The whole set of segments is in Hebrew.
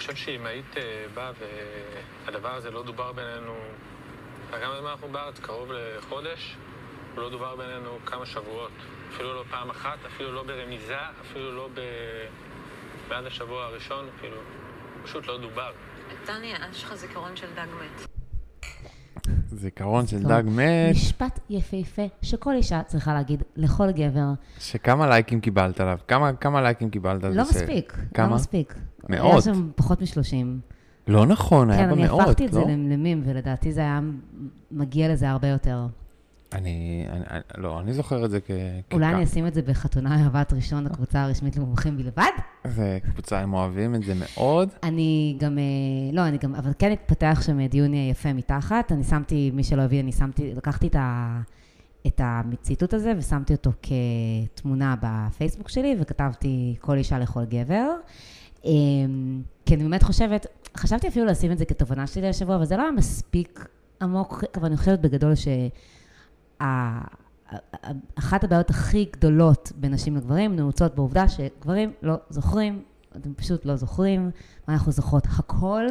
חושב שאם היית אה, באה והדבר הזה לא דובר בינינו, גם אם אנחנו בארץ קרוב לחודש, הוא לא דובר בינינו כמה שבועות. אפילו לא פעם אחת, אפילו לא ברמיזה, אפילו לא ב... בעד השבוע הראשון, כאילו, פשוט לא דובר. טניה, יש לך זיכרון של דג מת. זיכרון של דג מת. משפט יפהפה שכל אישה צריכה להגיד לכל גבר. שכמה לייקים קיבלת עליו? כמה, כמה לייקים קיבלת על לא זה? מספיק, כמה? לא מספיק. היה מאות. שם פחות משלושים. לא נכון, היה כן, אני במאות, הפכתי את זה לא? למים, ולדעתי זה היה מגיע לזה הרבה יותר. אני, אני, לא, אני זוכר את זה כ... אולי. אני אשים את זה בחתונה אהבת ראשון, הקבוצה הרשמית למומחים בלבד? זה קבוצה, הם אוהבים את זה מאוד. אני גם, אה, לא, אני גם, אבל כן התפתח שם דיון יפה מתחת. אני שמתי, מי שלא הבין, אני שמתי, לקחתי את, ה, את הציטוט הזה ושמתי אותו כתמונה בפייסבוק שלי, וכתבתי כל אישה לכל גבר. אה, כי אני באמת חושבת, חשבתי אפילו לשים את זה כתובנה שלי השבוע, אבל זה לא היה מספיק עמוק, אבל אני חושבת בגדול ש... ה- אחת הבעיות הכי גדולות בין נשים לגברים נעוצות בעובדה שגברים לא זוכרים, אתם פשוט לא זוכרים, ואנחנו זוכרות הכל.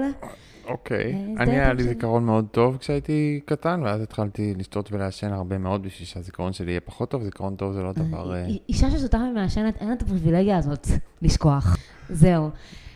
אוקיי. אה, אני, היה לי. זיכרון מאוד טוב כשהייתי קטן, ואז התחלתי לשתות ולעשן הרבה מאוד בשביל שהזיכרון שלי יהיה פחות טוב. זיכרון טוב זה לא דבר... אה, אישה ששותה ומעשנת, אין לה את הפריבילגיה הזאת לשכוח. זהו.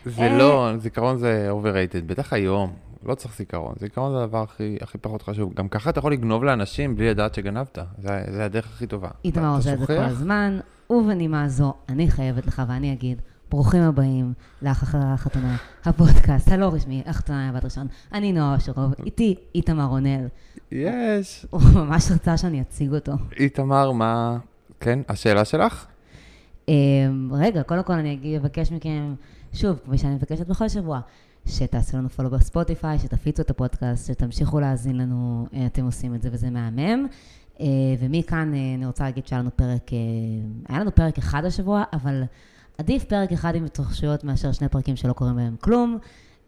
זה אה. לא, זיכרון זה overrated, בטח היום. לא צריך זיכרון, זיכרון זה הדבר הכי, הכי פחות חשוב. גם ככה אתה יכול לגנוב לאנשים בלי לדעת שגנבת. זה, זה הדרך הכי טובה. איתמר עושה את זה כל הזמן, ובנימה זו, אני חייבת לך ואני אגיד, ברוכים הבאים לאח אחרי החתונה, הפודקאסט הלא רשמי, החתונה בת ראשון. אני נועה אשרוב, איתי איתמר רונל. יש. הוא ממש רצה שאני אציג אותו. איתמר, מה... כן, השאלה שלך? אמ, רגע, קודם כל אני אבקש מכם, שוב, כפי שאני מבקשת בכל שבוע, שתעשו לנו פולו בספוטיפיי, שתפיצו את הפודקאסט, שתמשיכו להאזין לנו, אה, אתם עושים את זה וזה מהמם. אה, ומכאן אה, אני רוצה להגיד שהיה לנו פרק, היה לנו פרק אחד השבוע, אבל עדיף פרק אחד עם התרחשויות מאשר שני פרקים שלא קורים בהם כלום.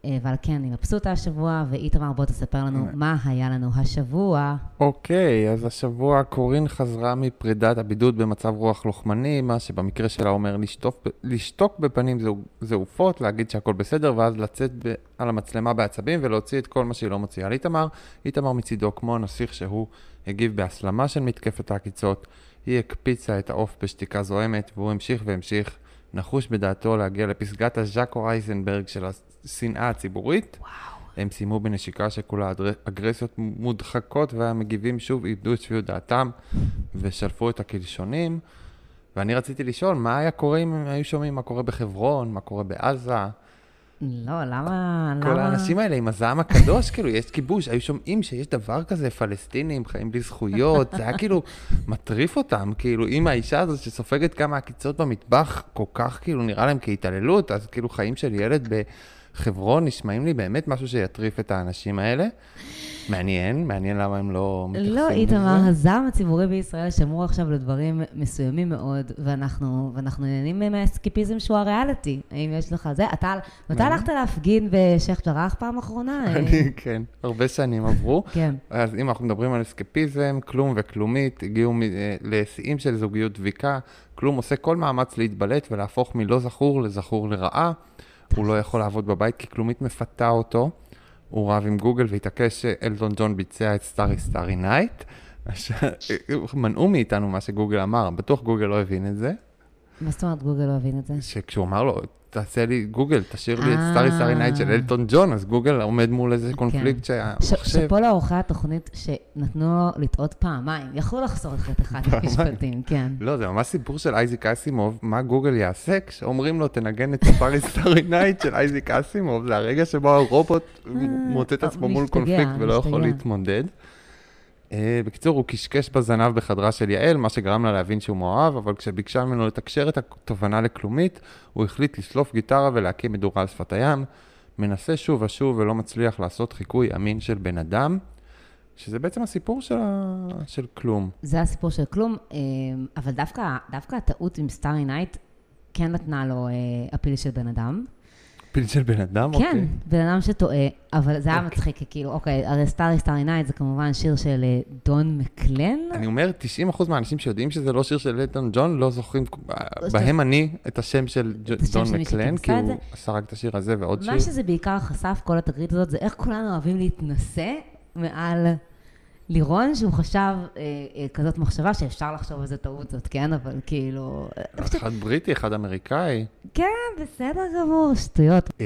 אה, ועל כן אני מבסוטה השבוע, ואיתמר בוא תספר לנו מה היה לנו השבוע. אוקיי, אז השבוע קורין חזרה מפרידת הבידוד במצב רוח לוחמני, מה שבמקרה שלה אומר לשטוף, לשתוק בפנים זעופות, להגיד שהכל בסדר, ואז לצאת ב, על המצלמה בעצבים ולהוציא את כל מה שהיא לא מוציאה לאיתמר. איתמר מצידו, כמו הנסיך שהוא הגיב בהסלמה של מתקפת העקיצות, היא הקפיצה את העוף בשתיקה זועמת, והוא המשיך והמשיך, נחוש בדעתו להגיע לפסגת הז'אקו אייזנברג של השנאה הציבורית. הם סיימו בנשיקה שכולה אגרסיות מודחקות, והמגיבים שוב איבדו את שפיות דעתם ושלפו את הקלשונים. ואני רציתי לשאול, מה היה קורה אם היו שומעים מה קורה בחברון, מה קורה בעזה? לא, למה... כל למה... האנשים האלה עם הזעם הקדוש, כאילו, יש כיבוש, היו שומעים שיש דבר כזה, פלסטינים חיים בלי זכויות, זה היה כאילו מטריף אותם, כאילו, אם האישה הזאת שסופגת כמה עקיצות במטבח, כל כך כאילו נראה להם כהתעללות, אז כאילו חיים של ילד בחברון נשמעים לי באמת משהו שיטריף את האנשים האלה. מעניין, מעניין למה הם לא מתייחסים לא, לזה. איתמר, הזעם הציבורי בישראל שמור עכשיו לדברים מסוימים מאוד, ואנחנו, ואנחנו נהנים מהאסקיפיזם שהוא הריאליטי. האם יש לך זה? אתה, מתי. הלכת להפגין בשייח' ג'ראח פעם אחרונה? אני, כן, הרבה שנים עברו. כן. אז אם אנחנו מדברים על אסקפיזם, כלום וכלומית הגיעו אה, לשיאים של זוגיות דביקה. כלום עושה כל מאמץ להתבלט ולהפוך מלא זכור לזכור לרעה. הוא לא יכול לעבוד בבית כי כלומית מפתה אותו. הוא רב עם גוגל והתעקש שאלטון ג'ון ביצע את Starry Starry Night. מנעו מאיתנו מה שגוגל אמר, בטוח גוגל לא הבין את זה. מה זאת אומרת גוגל לא הבין את זה? שכשהוא אמר לו, תעשה לי, גוגל, תשאיר לי את אה. Starry Starry Night של אלטון ג'ון, אז גוגל עומד מול איזה קונפליקט כן. ש- שהמחשב... שפה לעורכי התוכנית שנתנו לו לטעות פעמיים, יכלו לחסוך את אחד המשפטים, כן. לא, זה ממש סיפור של אייזיק אסימוב, מה גוגל יעשה כשאומרים לו, תנגן את Starry Starry Night של אייזיק אסימוב, זה הרגע שבו הרובוט מוצא את עצמו מול קונפליקט ולא יכול. להתמודד. אה, בקיצור, הוא קשקש בזנב בחדרה של יעל, מה שגרם לה להבין שהוא מאוהב, אבל כשביקשה ממנו לתקשר את התובנה לכלומית, הוא החליט לשלוף גיטרה ולהקים מדורה על שפת הים. מנסה שוב ושוב ולא מצליח לעשות חיקוי אמין של בן אדם, שזה בעצם הסיפור של, ה... של כלום. זה הסיפור של כלום, אה, אבל דווקא, דווקא הטעות עם Starry Night כן נתנה לו אה, appeal של בן אדם. ספין של בן אדם? כן, אוקיי. בן אדם שטועה, אבל זה היה אוקיי. מצחיק, כאילו, אוקיי, הרי Starry Starry Night זה כמובן שיר של אה, דון מקלן. אני אומר, 90% מהאנשים שיודעים שזה לא שיר של אלטון ג'ון, לא זוכרים, בהם אני, את השם של דון מקלן, כי הוא. עשה רק את השיר הזה ועוד שיר. מה שזה בעיקר חשף, כל התקרית הזאת, זה איך כולנו אוהבים להתנשא מעל לירון, שהוא חשב אה, אה, כזאת מחשבה שאפשר לחשוב איזה טעות זאת, כן? אבל כאילו... אה, אחד בריטי, אחד אמריקאי. כן, בסדר גמור, שטויות. אה,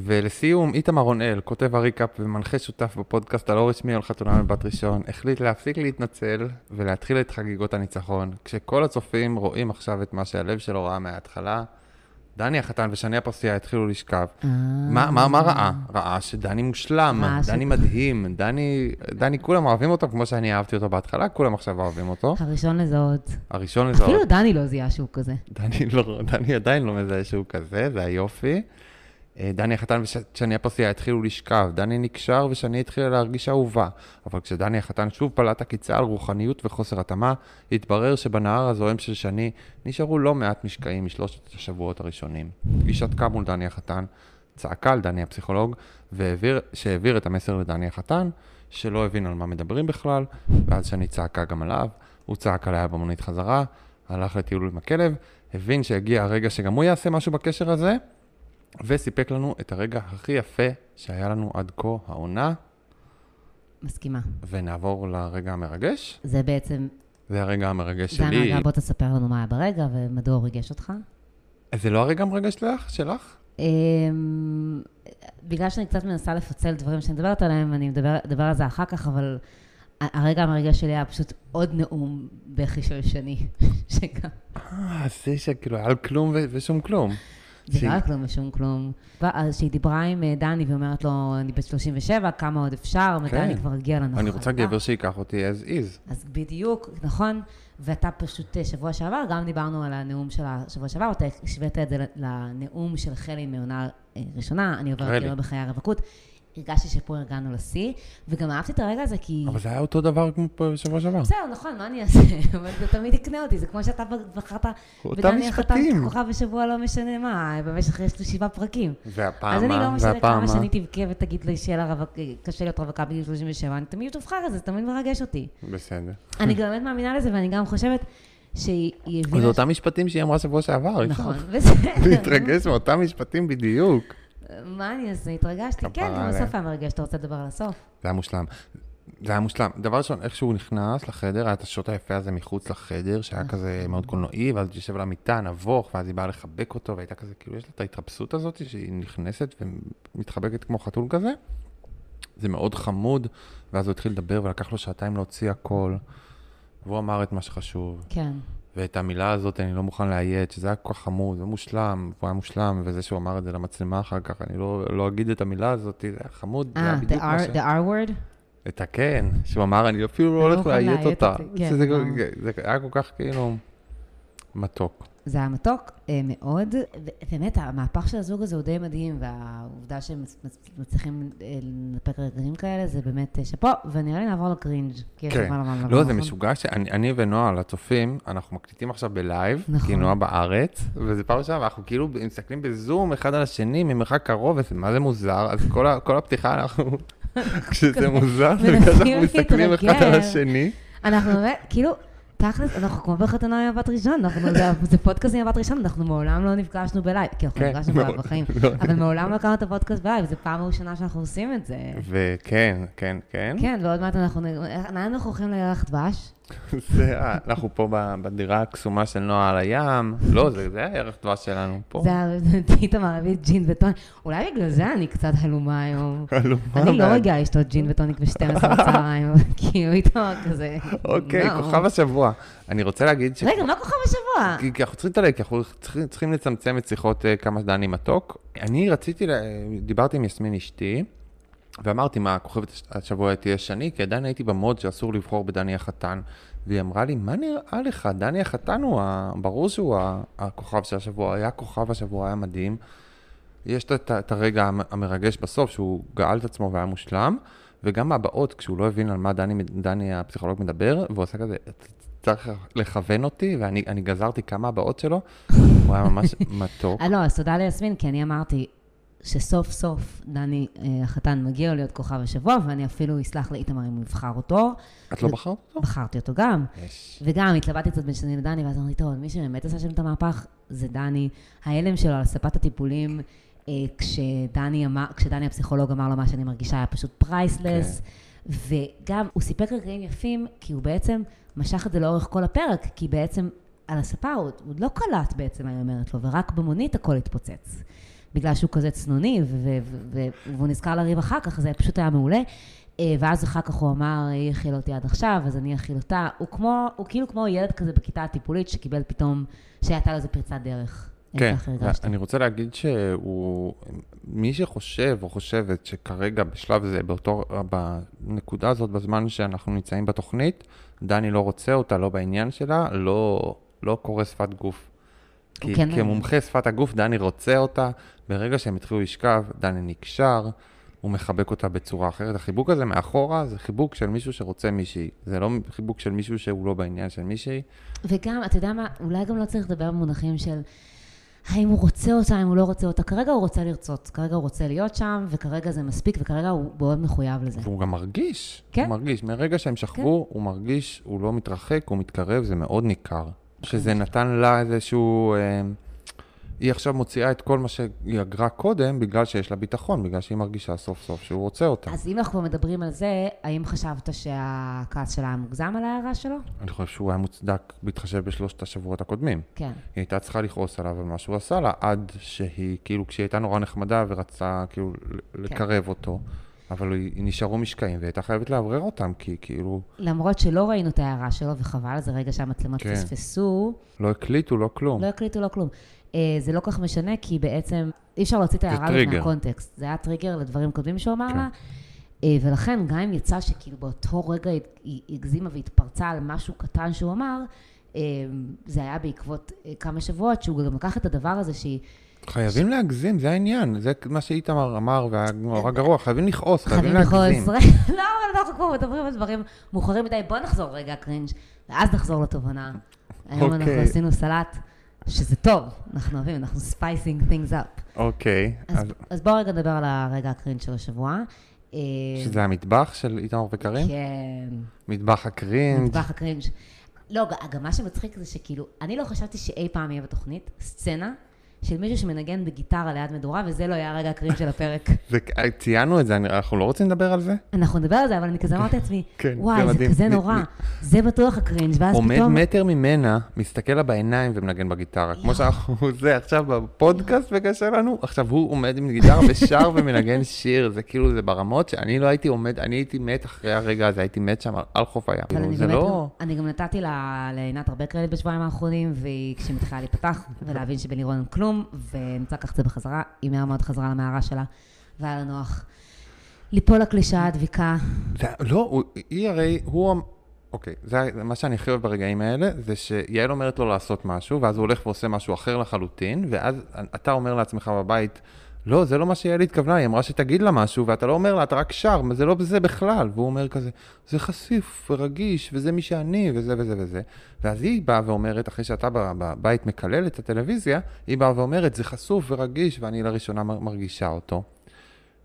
ולסיום, איתמר רונאל, כותב הריקאפ ומנחה שותף בפודקאסט הלא רשמי על חתונה מבת ראשון, החליט להפסיק להתנצל ולהתחיל את חגיגות הניצחון. כשכל הצופים רואים עכשיו את מה שהלב שלו ראה מההתחלה, דני החתן ושני הפרסייה התחילו לשכב. מה, מה, מה ראה? ראה שדני מושלם, ראה ש- דני מדהים, דני, דני, כולם אוהבים אותו כמו שאני אהבתי אותו בהתחלה, כולם עכשיו אוהבים אותו. הראשון לזהות. הראשון לזהות. אפילו דני לא זיהה שהוא כזה. דני, לא, דני עדיין לא מזהה שהוא כזה, זה היופי. אה, דני החתן ושני הפרסייה התחילו לשכב, דני נקשר ושני התחילה להרגיש אהובה. אבל כשדני החתן שוב פלט עקיצה על רוחניות וחוסר התאמה, התברר שבנהר הזוהם של שני נשארו לא מעט משקעים משלושת השבועות הראשונים. היא שתקה מול דני החתן, צעקה על דני הפסיכולוג, והעביר, שהעביר את המסר לדני החתן, שלא הבין על מה מדברים בכלל, ואז שני צעקה גם עליו, הוא צעק עליה במונית חזרה, הלך לטיול עם הכלב, הבין שהגיע הרגע שגם הוא יעשה משהו בקשר הזה, וסיפק לנו את הרגע הכי יפה שהיה לנו עד כה העונה, מסכימה. ונעבור לרגע המרגש. זה בעצם, זה הרגע המרגש זה שלי. הנהגה, בוא תספר לנו מה היה ברגע ומדוע הוא ריגש אותך. זה לא הרגע המרגש שלך? שלך? אמ, בגלל שאני קצת מנסה לפצל דברים שאני מדברת עליהם, אני מדבר, אדבר על זה אחר כך, אבל הרגע המרגש שלי היה פשוט עוד נאום בכי של שני, שגם, אה, זה שכאילו היה על כלום ושום כלום. זה לא היה כלום ושום כלום. ואז שהיא דיברה עם אה, דני ואומרת לו, אני בת 37, כמה עוד אפשר, מתי כן. אני כבר אגיע לנחלה. אני רוצה גבר שייקח אותי as is. אז בדיוק, נכון. ואתה פשוט אה, שבוע שעבר, גם דיברנו על הנאום של השבוע שעבר, אתה השווית את זה לנאום של חלי מעונה אה, ראשונה, אני עוברת. כאילו בחיי הרווקות. הרגשתי שפה הגענו לשיא, וגם אהבתי את הרגע הזה כי... אבל זה היה אותו דבר כמו בשבוע שעבר. בסדר, נכון, מה אני אעשה? אבל זה תמיד יקנה אותי, זה כמו שאתה בחרת אותם בדני החתן משפטים. כוכב בשבוע לא משנה מה, במשך יש לי שבעה פרקים. והפעם אז אני לא מה? משנה כמה מה? שאני תבכה ותגיד לי שיהיה לה רווק- קשה להיות רווקה בגיל 37, אני תמיד תבחר את זה, זה תמיד מרגש אותי. בסדר. אני גם באמת מאמינה לזה, ואני גם חושבת שהיא היא הבינה... זה אותם משפטים שהיא אמרה שבוע שעבר, נכון, בסדר. להתרגש מאותם משפטים בדיוק. מה אני אעשה? התרגשתי. כן, גם. הסוף היה מרגש, אתה רוצה לדבר על הסוף? זה היה מושלם. זה היה מושלם. דבר ראשון, איך שהוא נכנס לחדר, היה את השוט היפה הזה מחוץ לחדר, שהיה כזה מאוד קולנועי, ואז הוא יושב על המיטה, נבוך, ואז היא באה לחבק אותו, והייתה כזה, כאילו, יש לה את ההתרפסות הזאת, שהיא נכנסת ומתחבקת כמו חתול כזה. זה מאוד חמוד, ואז הוא התחיל לדבר, ולקח לו שעתיים להוציא הכל, והוא אמר את מה שחשוב. כן. ואת המילה הזאת אני לא מוכן לאיית, שזה היה כל כך חמוד ומושלם, והוא היה מושלם, וזה שהוא אמר את זה למצלמה אחר כך, אני לא, לא אגיד את המילה הזאת, זה היה חמוד, זה היה אה, the בדיוק מה ש... R- the R word? את הכן, שהוא אמר, אני אפילו לא לא הולך לאיית אותה. כן, ברור. זה היה כל כך כאילו מתוק. זה היה מתוק אה, מאוד, ובאמת המהפך של הזוג הזה הוא די מדהים, והעובדה שהם מצ- מצ- מצליחים אה, לנפק רגעים כאלה, זה באמת אה, שאפו, ונראה לי נעבור לקרינג', כן. לא, זה נכון? משוגע שאני אני ונועה, לצופים, אנחנו מקליטים עכשיו בלייב, נכון. כי נועה בארץ, וזה פעם ראשונה, ואנחנו כאילו מסתכלים בזום אחד על השני ממרחק קרוב, מה זה מוזר, אז כל הפתיחה אנחנו, כשזה מוזר, זה בגלל שאנחנו מסתכלים אחד על. השני. אנחנו באמת, כאילו, תכלס, אנחנו כמו בחתונה ממבט ראשון, אנחנו, זה, זה פודקאסט ממבט ראשון, אנחנו מעולם לא נפגשנו ב live, כי אנחנו כן, נפגשנו ב live בחיים, מאוד. אבל מעולם לא הקלטנו את הפודקאסט ב live, זו פעם ראשונה שאנחנו עושים את זה. וכן, כן, כן. כן, ועוד מעט אנחנו, לאן אנחנו הולכים לירח דבש? זה, ה- אנחנו פה בדירה הקסומה של נועה על הים. לא, זה זה הירח דבש שלנו פה. זה איתמר הביא ג'ין וטוניק, אולי בגלל זה אני קצת הלומה היום. הלומה אני לא. רגילה לשתות ג'ין וטוניק ב-12 בצהריים, כאילו איתמר כזה. אוקיי, לא. כוכב השבוע. אני רוצה להגיד ש... רגע, מה כוכב השבוע? כי כי אנחנו צריכים לדלג, כי אנחנו צריכים, לצמצם את שיחות אה, כמה דני מתוק. אני רציתי, לה- דיברתי עם יסמין אשתי, ואמרתי, מה, כוכבת השבוע תהיה שני? כי עדיין הייתי במוד שאסור לבחור בדני החתן. והיא אמרה לי, מה נראה לך? דני החתן הוא, ה... ברור שהוא ה- הכוכב של השבוע, היה כוכב השבוע, היה מדהים. יש את, הרגע המ- המרגש בסוף, שהוא גאל את עצמו והיה מושלם, וגם הבאות, כשהוא לא הבין על מה דני, דני הפסיכולוג מדבר, והוא עשה כזה, צריך לכוון אותי, ואני אני גזרתי כמה הבאות שלו, הוא היה ממש מתוק. אה, לא, אז תודה ליסמין, כי אני אמרתי שסוף סוף דני אה, החתן מגיע להיות כוכב השבוע, ואני אפילו אסלח לאיתמר אם הוא יבחר אותו. את לא בחרת אותו? בחרתי אותו גם. יש. וגם התלבטתי קצת בין שני לדני, ואז אמרתי, טוב, מי שבאמת עשה שם את המהפך זה דני. ההלם שלו על ספת הטיפולים, אה, כשדני, אמר, כשדני הפסיכולוג אמר לו מה שאני מרגישה, היה פשוט priceless. וגם, הוא סיפק רגעים יפים, כי הוא בעצם משך את זה לאורך כל הפרק, כי בעצם על הספה הוא עוד לא קלט בעצם, אני אומרת לו, ורק במונית הכל התפוצץ. בגלל שהוא כזה צנוני, והוא נזכר לריב אחר כך, זה פשוט היה מעולה. אה, ואז אחר כך הוא אמר, היא הכילה אותי עד עכשיו, אז אני אכיל אותה. הוא כמו, הוא כאילו כמו ילד כזה בכיתה הטיפולית, שקיבל פתאום, שהייתה לו איזה פריצת דרך. כן. אני רוצה להגיד שהוא, מי שחושב או חושבת שכרגע בשלב זה, באותו, בנקודה הזאת, בזמן שאנחנו נמצאים בתוכנית, דני לא רוצה אותה, לא בעניין שלה, לא, לא קורא שפת גוף. כי כן כמומחה שפת הגוף, דני רוצה אותה, ברגע שהם התחילו לשכב, דני נקשר, הוא מחבק אותה בצורה אחרת. החיבוק הזה מאחורה זה חיבוק של מישהו שרוצה מישהי, זה לא חיבוק של מישהו שהוא לא בעניין של מישהי. וגם, אתה יודע מה, אולי גם לא צריך לדבר במונחים של האם הוא רוצה אותה, האם הוא לא רוצה אותה. כרגע הוא רוצה לרצות, כרגע הוא רוצה להיות שם, וכרגע זה מספיק, וכרגע הוא מאוד מחויב לזה. והוא גם מרגיש. כן. הוא מרגיש. מרגע שהם שכבו, הוא מרגיש, הוא לא מתרחק, הוא מתקרב, זה מאוד ניכר. שזה נתן לה איזשהו... אה, היא עכשיו מוציאה את כל מה שהיא אגרה קודם, בגלל שיש לה ביטחון, בגלל שהיא מרגישה סוף סוף שהוא רוצה אותה. אז אם אנחנו מדברים על זה, האם חשבת שהכעס שלה היה מוגזם על ההערה שלו? אני חושב שהוא היה מוצדק בהתחשב בשלושת השבועות הקודמים. כן. היא הייתה צריכה לכעוס עליו על מה שהוא עשה לה, עד שהיא, כאילו, כשהיא הייתה נורא נחמדה ורצתה, כאילו, כן. לקרב אותו, אבל נשארו משקעים, והיא הייתה חייבת לאוורר אותם, כי כאילו, למרות שלא ראינו את ההערה שלו, וחבל, זה רגע שהמצלמות כן. פספסו, לא הקליטו, לא כלום. לא הקליטו לו כלום. אה, זה לא כל כך משנה, כי בעצם אי אפשר להוציא את ההערה הזאת. מהקונטקסט. זה היה טריגר לדברים קודמים שהוא אמר כן. לה. אה, ולכן, גם אם יצא שכאילו באותו רגע היא- היא הגזימה והתפרצה על משהו קטן שהוא אמר, אה, זה היה בעקבות אה, כמה שבועות, שהוא גם לקח את הדבר הזה שהיא... חייבים להגזים, זה העניין. זה מה שאיתמר אמר, והיה נורא גרוע. חייבים לכעוס, חייבים חייבים להגזים. לכעוס. לא, אבל אנחנו כבר מדברים על דברים מאוחרים מדי. בוא נחזור רגע cringe, ואז נחזור לתובנה. היום אנחנו אוקיי. עשינו סלט, שזה טוב, אנחנו אוהבים, אנחנו spicing things up. אוקיי, אז, בואו רגע נדבר על הרגע ה cringe של השבוע. אה, שזה המטבח של איתמר וקארין? כן, מטבח ה cringe. מטבח ה cringe. לא, גם מה שמצחיק זה שכאילו, אני לא חשבתי שאי פעם יהיה בתוכנית סצנה של מישהו שמנגן בגיטרה ליד מדורה, וזה לא היה הרגע ה cringe של הפרק. ציינו את זה, אנחנו לא רוצים לדבר על זה? אנחנו נדבר על זה, אבל אני כזה אמרתי לעצמי, כן, וואי, זה. כזה נורא, זה בטוח ה cringe, ואז עומד פתאום... מטר ממנה, מסתכל לה בעיניים ומנגן בגיטרה. כמו שאנחנו זה עכשיו בפודקאסט וקשה לנו, עכשיו הוא עומד עם גיטרה ושר ומנגן שיר, זה כאילו, זה ברמות שאני לא הייתי עומד, אני הייתי מת אחרי הרגע הזה, הייתי מת שם על חוף הים. זה לא... אני גם נתתי לעינת הרבה קרדיט בשבועיים האחרונים, והיא, כשהיא מתחילה להיפתח ולהבין שבלירון אין כלום, ונמצא לקחת את זה בחזרה, היא מהר מאוד חזרה למערה שלה, והיה לה נוח ליפול לקלישאה הדביקה. לא, היא הרי, הוא... אוקיי, זה מה שאני הכי אוהב ברגעים האלה, זה שיעל אומרת לו לעשות משהו, ואז הוא הולך ועושה משהו אחר לחלוטין, ואז אתה אומר לעצמך בבית, לא, זה לא מה שיעל התכוונה, היא אמרה שתגיד לה משהו, ואתה לא אומר לה, אתה רק שר, זה לא בזה בכלל. והוא אומר כזה, זה חשיף ורגיש, וזה מי שאני, וזה וזה וזה. ואז היא באה ואומרת, אחרי שאתה בב- בבית מקלל את הטלוויזיה, היא באה ואומרת, זה חשוף ורגיש, ואני לראשונה מר- מרגישה אותו.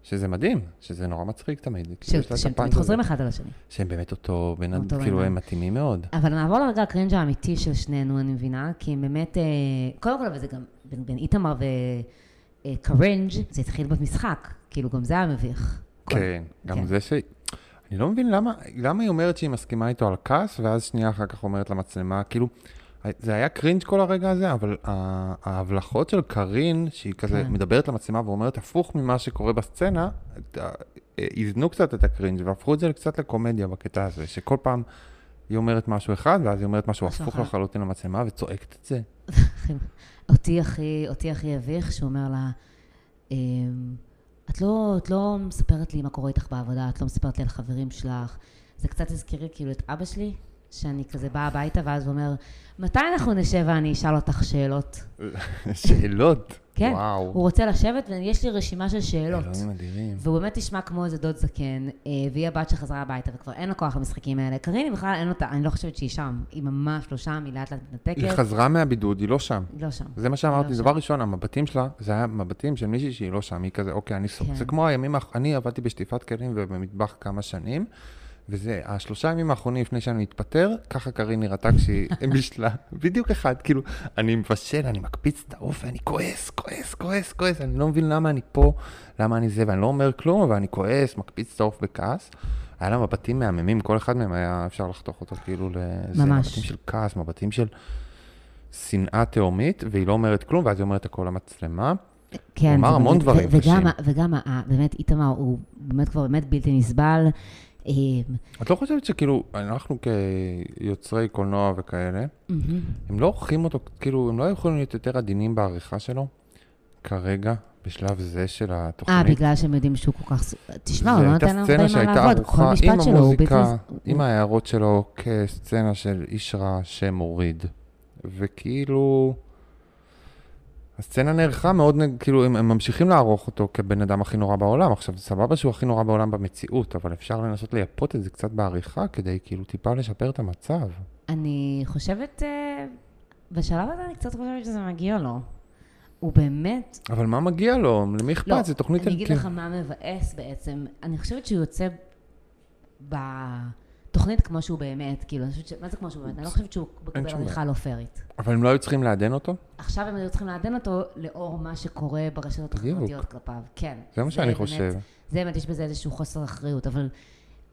שזה מדהים, שזה נורא מצחיק תמיד. כאילו, שהם תמיד. חוזרים אחד על השני. שהם באמת אותו בן אדם, כאילו הם. מתאימים מאוד. אבל נעבור לרגע הקרינג' האמיתי של שנינו, אני מבינה, כי הם באמת, אה, קודם כל, אבל זה גם בין, בין איתמר וקרינג', זה התחיל במשחק, כאילו גם זה היה מביך. כל- כן, גם כן. זה ש... אני לא מבין למה, למה היא אומרת שהיא מסכימה איתו על כעס, ואז שנייה אחר כך אומרת למצלמה, כאילו, זה היה קרינג' כל הרגע הזה, אבל ההבלחות של קארין, שהיא כזה כן. מדברת למצלמה ואומרת הפוך ממה שקורה בסצנה, את ה- איזנו קצת את הקרינג' והפכו את זה קצת לקומדיה בקטע הזה, שכל פעם היא אומרת משהו אחד, ואז היא אומרת משהו הפוך. לחלוטין למצלמה וצועקת את זה. אותי הכי, אותי הכי הביך, שהוא אומר לה, אמ, את לא, את לא מספרת לי מה קורה איתך בעבודה, את לא מספרת לי על חברים שלך. זה קצת הזכיר לי כאילו את אבא שלי, שאני כזה באה הביתה, ואז הוא אומר, מתי אנחנו נשב ואני אשאל אותך שאלות? שאלות. כן. וואו. הוא רוצה לשבת, ויש לי רשימה של שאלות. אלוהים אדירים. והוא באמת נשמע כמו איזה דוד זקן, אה, והיא הבת שחזרה הביתה, וכבר אין לה כוח למשחקים האלה. קארין היא בכלל אין אותה, אני לא חושבת שהיא שם. היא ממש לא שם, היא לאט לאט מתנתקת. היא חזרה מהבידוד, היא לא שם. לא שם. זה מה שאמרתי, לא דבר שם. ראשון, המבטים שלה, זה היה מבטים של מישהי שהיא לא שם, היא כזה, אוקיי, אני סוף. כן. זה כמו הימים. אני עבדתי בשטיפת כלים ובמטבח כמה שנים, וזה, השלושה ימים האחרונים לפני שאני מתפטר, ככה קארין נראתה כשהיא בישלה. בדיוק אחד, כאילו, אני מבשל, אני מקפיץ את העוף ואני כועס, כועס, כועס, כועס, אני לא מבין למה אני פה, למה אני זה, ואני לא אומר כלום, אבל אני כועס, מקפיץ את העוף בכעס. היה לה מבטים מהממים, כל אחד מהם היה אפשר לחתוך אותו כאילו לזה, ממש. מבטים של כעס, מבטים של שנאה תהומית, והיא לא אומרת כלום, ואז היא אומרת הכל למצלמה. כן, הוא אמר המון דברים וגם, קשים. וגם, ה- באמת, איתמר הוא באמת כבר באמת בלתי נסבל. אה, את לא חושבת שכאילו, אנחנו כיוצרי קולנוע וכאלה. הם לא עורכים אותו, כאילו, הם לא יכולים להיות יותר עדינים בעריכה שלו, כרגע, בשלב זה של אה, התוכנית. בגלל שהם יודעים שהוא כל כך... תשמע, הוא לא נותן לנו הרבה מה לעבוד. כל משפט שלו הוא נס- עם ההערות שלו כסצנה של איש רע שמוריד. וכאילו, הסצנה נערכה מאוד, כאילו, הם, הם ממשיכים לערוך אותו כבן אדם הכי נורא בעולם. עכשיו, סבבה שהוא הכי נורא בעולם במציאות, אבל אפשר לנסות לייפות את זה קצת בעריכה, כדי כאילו טיפה לשפר את המצב. אני חושבת, אה, בשלב הזה אני קצת חושבת שזה מגיע לו. הוא באמת... אבל מה מגיע לו? למי אכפת? לא, זה תוכנית... אני אגיד כאילו- לך מה מבאס בעצם. אני חושבת שהוא יוצא בתוכנית כמו שהוא באמת, כאילו, אני חושבת ש... מה זה כמו שהוא באמת? אני לא חושבת שהוא מקבל עריכה לא פיירית. אבל הם לא היו צריכים לעדן אותו? עכשיו הם היו צריכים לעדן אותו לאור מה שקורה ברשתות. החברתיות כלפיו. כן. זה מה שאני חושב. זה באמת, יש בזה איזשהו חוסר אחריות, אבל,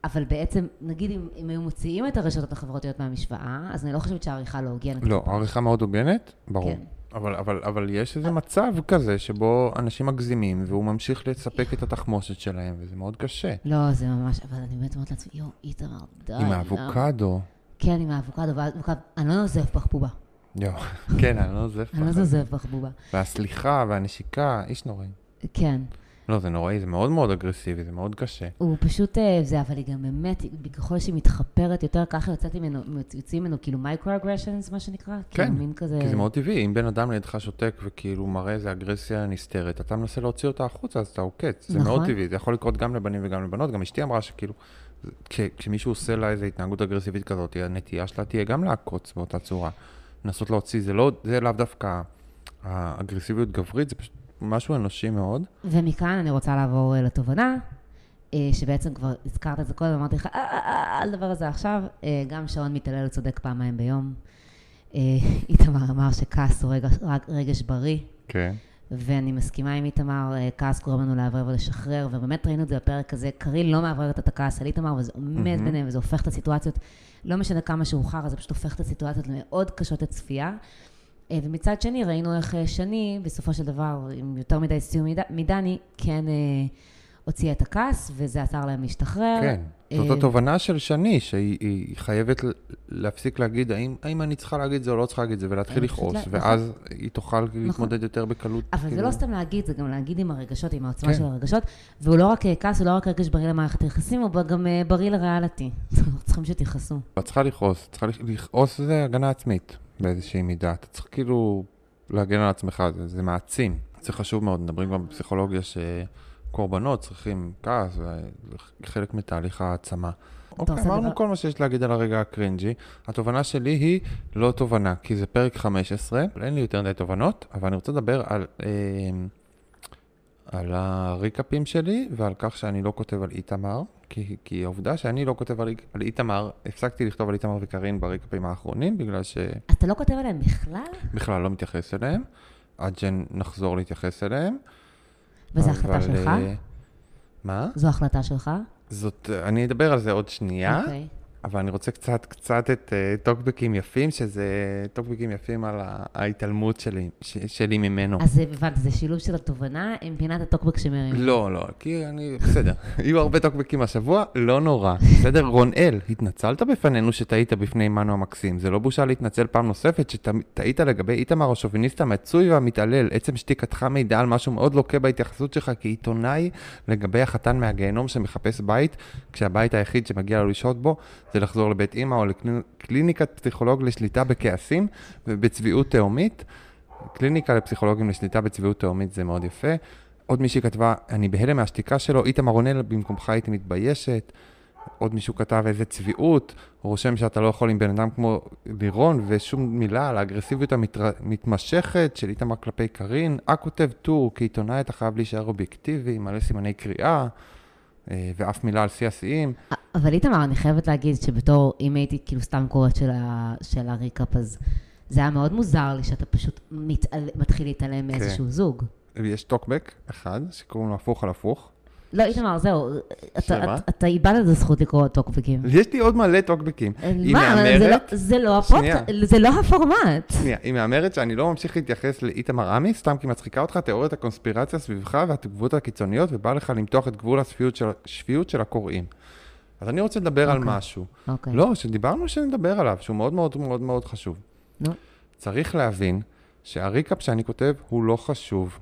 אבל בעצם, נגיד אם, אם היו מוציאים את הרשתות החברתיות מהמשוואה, אז אני לא חושבת שהעריכה לא הוגנת. לא, העריכה מאוד הוגנת, ברור. כן. אבל, אבל, אבל יש איזה מצב כזה שבו אנשים מגזימים, והוא ממשיך לספק את התחמושת שלהם, וזה מאוד קשה. לא, זה ממש, אבל אני באמת אומרת לעצמי, יואו, איתמר, די. עם למה?" האבוקדו. כן, עם האבוקדו, והאבוקדו, אני לא נוזף בך בובה. יואו, כן, אני לא נוזף אני לא בך. נוזף בך בובה. והסליחה והנשיקה, איש נוראי. כן. לא, זה נוראי, זה מאוד מאוד אגרסיבי, זה מאוד קשה. הוא פשוט אה, זה, אבל היא גם באמת, ככל שהיא מתחפרת יותר, ככה יוצאת ממנו, יוצאים ממנו כאילו micro-aggressions, מה שנקרא? כן, כאילו מין כזה... כי זה מאוד טבעי, אם בן אדם לידך שותק וכאילו מראה איזה אגרסיה נסתרת, אתה מנסה להוציא אותה החוצה, אז אתה עוקץ. זה נכון. מאוד טבעי, זה יכול לקרות גם לבנים וגם לבנות. גם אשתי אמרה שכאילו, כשמישהו עושה לה איזו התנהגות אגרסיבית כזאת, הנטייה שלה תהיה גם לעקוץ באותה צורה. לנסות להוציא, זה לא, זה לאו דווקא האגרסיביות גברית, זה פשוט משהו אנושי מאוד. ומכאן אני רוצה לעבור אה, לתובנה, אה, שבעצם כבר הזכרת את זה קודם, אמרתי לך, אה, אה, על הדבר הזה עכשיו, גם שעון מתעלל צודק פעמיים ביום. איתמר אמר שכעס הוא רגש, רגש בריא, כן. ואני מסכימה עם איתמר, כעס גורם לנו לאוורר ולשחרר, ובאמת ראינו את זה בפרק הזה, קארין לא מאווררת את הכעס על איתמר, וזה עומד מהמם. ביניהם, וזה הופך את הסיטואציות, לא משנה כמה שהוא חרא, זה פשוט הופך את הסיטואציות למאוד קשות לצפייה. אה, ומצד שני, ראינו איך אה, שני, בסופו של דבר, עם יותר מדי סיום מד- מדני, כן אה, הוציאה את הכעס, וזה עזר להם להשתחרר. כן, זאת התובנה של שני, שהיא היא חייבת להפסיק להגיד האם, האם אני צריכה להגיד זה או לא צריכה להגיד זה, ולהתחיל לכעוס, ואז היא תוכל להתמודד יותר בקלות. אבל זה כאילו. לא סתם להגיד, זה גם להגיד עם הרגשות, עם העוצמה כן. של הרגשות, והוא לא רק כעס, הוא לא רק רגש בריא למערכת היחסים, הוא גם בריא לריאליטי. צריכים שתכעסו. את צריכה לכעוס, צריכה לכ- לכעוס זה הגנה עצמית באיזושהי מידה. אתה צריך כאילו להגן על עצמך, זה, זה מעצים. זה חשוב מאוד, מדברים גם בפסיכולוגיה שקורבנות צריכים כעס, חלק מתהליך העצמה. אוקיי, אמרנו דבר- כל מה שיש להגיד על הרגע הקרינג'י. התובנה שלי היא לא תובנה, כי זה פרק 15, אין לי יותר מדי תובנות, אבל אני רוצה לדבר על, אה, על הריקאפים שלי ועל כך שאני לא כותב על איתמר, כי, כי העובדה שאני לא כותב על, על איתמר, הפסקתי לכתוב על איתמר וקארין בריקאפים האחרונים, בגלל אז אתה לא כותב עליהם בכלל? לא מתייחס אליהם, עד שנחזור להתייחס אליהם. וזו אבל, החלטה שלך? אה, מה? זו החלטה שלך? זאת, אני אדבר על זה עוד שנייה. אוקיי. אבל אני רוצה קצת, קצת את uh, טוקבקים יפים, שזה טוקבקים יפים על ההתעלמות שלי, ש, שלי ממנו. אז הבנתי, זה שילוב של התובנה עם פינת הטוקבק שמרים. לא, לא, כי אני, בסדר. יהיו הרבה טוקבקים השבוע, לא נורא. בסדר, רונאל, התנצלת בפנינו שטעית בפני מנו המקסים. זה לא בושה להתנצל פעם נוספת שטעית לגבי איתמר השוביניסט המצוי והמתעלל. עצם שתיקתך מידע על משהו מאוד לוקה בהתייחסות שלך כעיתונאי לגבי החתן מהגיהנום שמחפש בית, כשהבית היחיד שמגיע לו לשהות בו זה לחזור לבית אימא או לקליניקת פסיכולוג לשליטה בכעסים ובצביעות תהומית. קליניקה לפסיכולוגים לשליטה בצביעות תהומית זה מאוד יפה. עוד מישהי כתבה, אני בהלם מהשתיקה שלו, איתמר עונה במקומך הייתי מתביישת. עוד מישהו כתב איזה צביעות, הוא רושם שאתה לא יכול עם בן אדם כמו לירון, ושום מילה על האגרסיביות המתמשכת של איתמר כלפי קארין. אה כותב טור, כעיתונאי אתה חייב להישאר אובייקטיבי, מלא סימני קריאה, אה, ואף מילה על שיא השיאים. אבל איתמר, אני חייבת להגיד שבתור, אם הייתי כאילו סתם קוראת של, ה, של הריקאפ, אז זה היה מאוד מוזר לי שאתה פשוט מתעל, מתחיל להתעלם מאיזשהו כן. זוג. יש טוקבק אחד, שקוראים לו הפוך על הפוך. לא, איתמר, זהו, אתה- שמה? אתה- אתה איבדת את הזכות לקרוא טוקבקים. יש לי עוד מלא טוקבקים. מה, זה לא- זה לא שנייה. זה לא הפורמט. שנייה, היא מהמרת שאני לא ממשיך להתייחס לאיתמר עמי, סתם כי מצחיקה אותך תיאוריית הקונספירציה סביבך והתגובות הקיצוניות, ובא לך למתוח את גבול השפיות של, השפיות של הקוראים. אז אני רוצה לדבר על אוקיי. משהו. אוקיי. לא, שדיברנו שנדבר עליו, שהוא מאוד מאוד מאוד מאוד חשוב. נו. צריך להבין שהריקאפ שאני כותב הוא לא חשוב.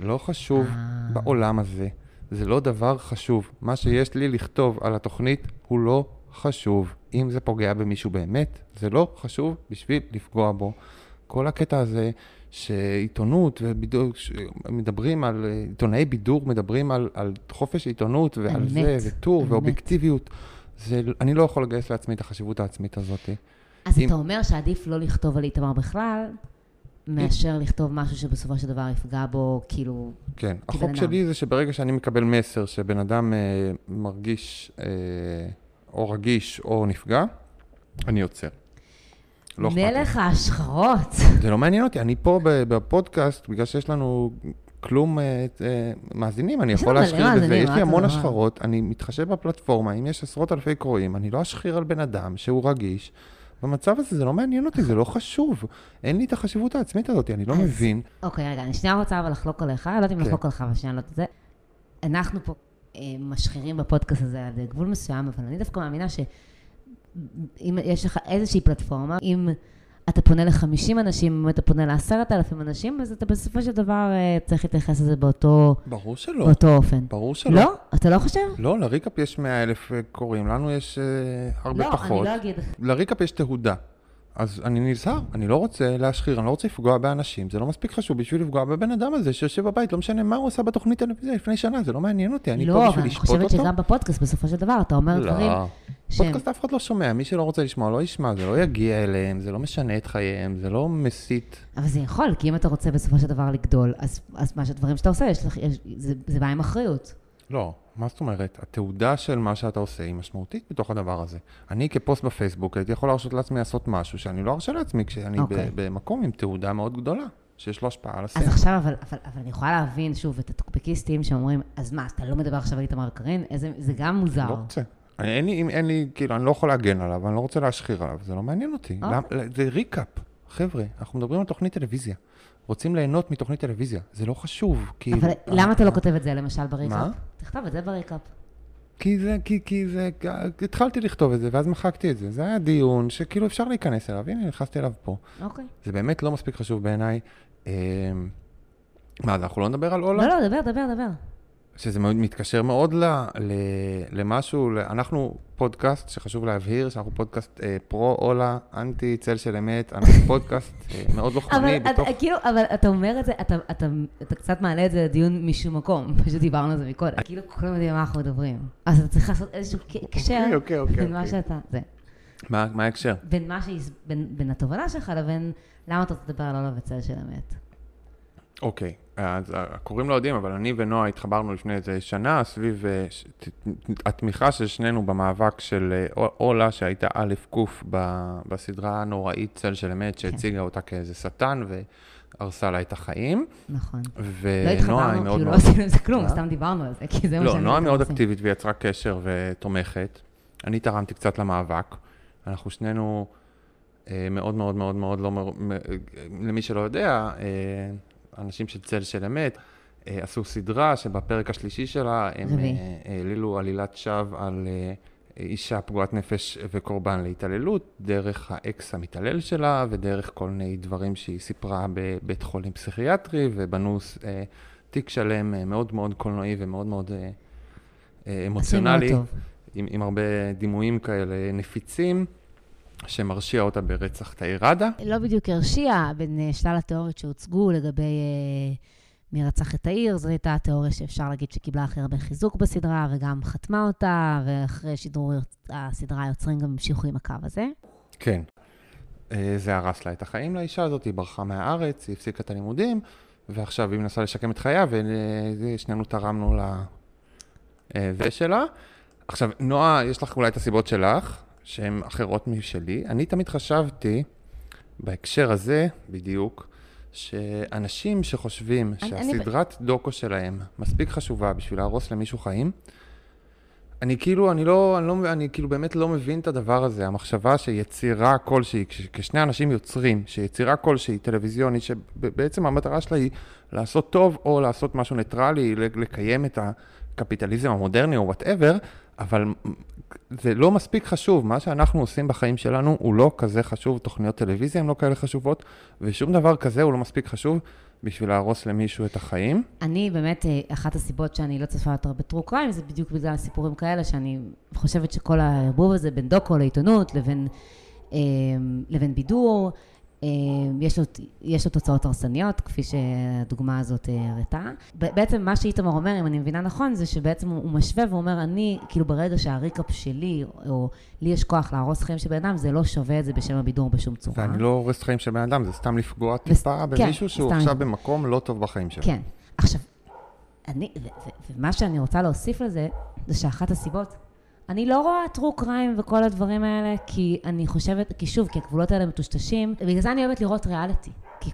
לא חשוב אה. בעולם הזה. זה לא דבר חשוב. מה שיש לי לכתוב על התוכנית הוא לא חשוב. אם זה פוגע במישהו באמת, זה לא חשוב בשביל לפגוע בו. כל הקטע הזה שעיתונות ובידור, מדברים על, עיתונאי בידור מדברים על, על חופש עיתונות ועל אמת, זה, וטור. ואובייקטיביות. זה, אני לא יכול לגייס לעצמי את החשיבות העצמית הזאת. אז אם- אתה אומר שעדיף לא לכתוב על איתמר בכלל, מאשר לכתוב משהו שבסופו של דבר יפגע בו, כאילו... כן, החוק אדם. שלי זה שברגע שאני מקבל מסר שבן אדם אה, מרגיש אה, או רגיש או נפגע, אני עוצר. לא אכפת לי. מלך ההשחרות. זה לא מעניין אותי, אני פה בפודקאסט, בגלל שיש לנו כלום אה, אה, מאזינים, אני יכול להשחיר בזה, יש לי המון? השחרות, אני מתחשב בפלטפורמה, אם יש עשרות אלפי קוראים, אני לא אשחיר על בן אדם שהוא רגיש. במצב הזה זה לא מעניין אותי, זה לא חשוב. אין לי את החשיבות העצמית הזאת, אני לא מבין. אוקיי, רגע, אני שנייה רוצה אבל לחלוק עליך, לא יודעת אם כן. לחלוק עליך, אבל שנייה לא את זה. אנחנו פה אה, משחירים בפודקאסט הזה עד גבול מסוים, אבל אני דווקא מאמינה שאם יש לך איזושהי פלטפורמה, אם אתה פונה ל-50 אנשים, אם אתה פונה ל-10,000 אנשים, אז אתה בסופו של דבר אה, צריך להתייחס לזה באותו, ברור שלא, באותו אופן. ברור שלא. לא? אתה לא חושב? לא, לריקאפ יש 100 אלף קוראים, לנו יש אה, הרבה לא, פחות. אני לא אגיד. לריקאפ יש תהודה. אז אני נזהר, אני לא רוצה להשחיר, אני לא רוצה לפגוע באנשים, זה לא מספיק חשוב בשביל לפגוע בבן אדם הזה שיושב בבית, לא משנה מה הוא עשה בתוכנית טלוויזיה לפני שנה, זה לא מעניין אותי, אני לא, פה אבל בשביל אני לשפוט חושבת אותו. שגם בפודקאסט, בסופו של דבר, אתה אומר דברים לא. פודקאסט אף אחד לא שומע, מי שלא רוצה לשמוע לא ישמע, זה לא יגיע אליהם, זה לא משנה את חייהם, זה לא מסית. אבל זה יכול, כי אם אתה רוצה בסופו של דבר לגדול, אז, אז מה שהדברים שאתה עושה, יש יש, זה, זה בא עם אחריות. לא, מה זאת אומרת? התעודה של מה שאתה עושה היא משמעותית בתוך הדבר הזה. אני כפוסט בפייסבוק הייתי יכול להרשות לעצמי לעשות משהו שאני לא ארשה לעצמי כשאני אוקיי. ב- במקום עם תעודה מאוד גדולה, שיש לו השפעה על אז הסרט. עכשיו, אבל, אבל, אבל אני יכולה להבין שוב את הטוקבקיסטים שאומרים, אז מה, אתה לא מדבר עכשיו על איתמר קרין? איזה, זה גם מוזר. לא רוצה. אני, אין לי, אם אין לי, כאילו, אני לא יכול להגן עליו, אני לא רוצה להשחיר עליו, זה לא מעניין אותי. אוקיי. למ, זה recap, חבר'ה, אנחנו מדברים על תוכנית טלוויזיה. רוצים ליהנות מתוכנית טלוויזיה, זה לא חשוב, כאילו... אבל למה אתה לא כותב את זה למשל ב recap? מה? תכתוב את זה ב recap. כי זה, כי, כי זה, התחלתי לכתוב את זה, ואז מחקתי את זה. זה היה דיון שכאילו אפשר להיכנס אליו, הנה, נכנסתי אליו פה. אוקיי. זה באמת לא מספיק חשוב בעיניי. אה, מה, אז אנחנו לא נדבר על אולה? לא, לא, דבר, דבר, דבר. שזה מתקשר מאוד ל, ל, למשהו, ל, אנחנו פודקאסט שחשוב להבהיר שאנחנו פודקאסט אה, פרו-אולה, אנטי צל של אמת, אנחנו פודקאסט אה, מאוד אבל לוחמני בתוך... אתה, כאילו, אבל אתה אומר את זה, אתה, אתה, אתה קצת מעלה את זה לדיון משום מקום, פשוט דיברנו על זה מקודם. כאילו, כולם יודעים מה אנחנו מדברים. אז אתה צריך לעשות איזשהו הקשר אוקיי, אוקיי, אוקיי, בין מה אוקיי. שאתה... זה. מה מה ההקשר? בין מה. בין, בין התובנה שלך לבין למה אתה רוצה לדבר על עולה וצל של אמת. אוקיי, אז הקוראים לא יודעים, אבל אני ונועה התחברנו לפני איזה שנה סביב אה, התמיכה של שנינו במאבק של אה, אולה, שהייתה א' ק' בסדרה הנוראית צל של אמת, שהציגה אותה כאיזה שטן והרסה לה את החיים. נכון. לא ונועה היא התחברנו, מאוד כאילו לא. עשינו עם זה כלום? סתם דיברנו על זה, כי זה מה לא, שאני... נועה ואתה מאוד. אקטיבית ויצרה קשר ותומכת. אני תרמתי קצת למאבק. אנחנו שנינו אה, מאוד מאוד מאוד מאוד לא... אה, למי שלא יודע, אה, אנשים של צל של אמת אה, עשו סדרה שבפרק השלישי שלה הם. אה, העלילו עלילת שווא על אה, אישה פגועת נפש וקורבן להתעללות, דרך האקס המתעלל שלה ודרך כל מיני דברים שהיא סיפרה בבית חולים פסיכיאטרי, ובנו אה, תיק שלם מאוד מאוד קולנועי ומאוד מאוד אה, אמוציונלי. עם, עם הרבה דימויים כאלה נפיצים. שמרשיע אותה ברצח תאי ראדה. לא בדיוק הרשיע בין אה, שלל התיאוריות שהוצגו לגבי אה, מי רצח את העיר. זו הייתה התיאוריה שאפשר להגיד שקיבלה הכי הרבה חיזוק בסדרה, וגם חתמה אותה, ואחרי שידור הסדרה היוצרים גם המשיכו עם הקו הזה. כן. אה, זה הרס לה את החיים לאישה הזאת, היא ברחה מהארץ, היא הפסיקה את הלימודים, ועכשיו היא מנסה לשקם את חייה, ושנינו תרמנו ל... שלה. עכשיו, נועה, יש לך אולי את הסיבות שלך, שהן אחרות משלי. אני תמיד חשבתי, בהקשר הזה בדיוק, שאנשים שחושבים אני- שהסדרת דוקו שלהם מספיק חשובה בשביל להרוס למישהו חיים, אני כאילו, אני לא, אני לא, אני כאילו באמת לא מבין את הדבר הזה, המחשבה שיצירה כלשהי, כש- כששני אנשים יוצרים, שיצירה כלשהי טלוויזיונית, שבעצם המטרה שלה היא לעשות טוב או לעשות משהו ניטרלי, לקיים את הקפיטליזם המודרני או whatever, אבל זה לא מספיק חשוב, מה שאנחנו עושים בחיים שלנו הוא לא כזה חשוב, תוכניות טלוויזיה הן לא כאלה חשובות, ושום דבר כזה הוא לא מספיק חשוב בשביל להרוס למישהו את החיים. אני באמת, אה, אחת הסיבות שאני לא צופה יותר ב true crime, זה בדיוק בגלל סיפורים כאלה, שאני חושבת שכל הערבוב הזה בין דוקו לעיתונות, לבין, אה, לבין בידור, יש לו, יש לו תוצאות הרסניות, כפי שהדוגמה הזאת אה, הראתה. בעצם מה שאיתמר אומר, אם אני מבינה נכון, זה שבעצם הוא משווה ואומר, אני, כאילו ברגע שהריקאפ שלי, או לי יש כוח להרוס חיים של בן אדם, זה לא שווה את זה בשם הבידור בשום צורה. ואני לא הורס חיים של בן אדם, זה סתם לפגוע טיפה כן, במישהו שהוא סתם עכשיו. במקום לא טוב בחיים שלו. כן. עכשיו, אני, ו- ו- ומה שאני רוצה להוסיף לזה, זה שאחת הסיבות, אני לא רואה טרו קריים וכל הדברים האלה, כי אני חושבת, כי שוב, כי הגבולות האלה מטושטשים, ובגלל זה אני אוהבת לראות ריאליטי, כי,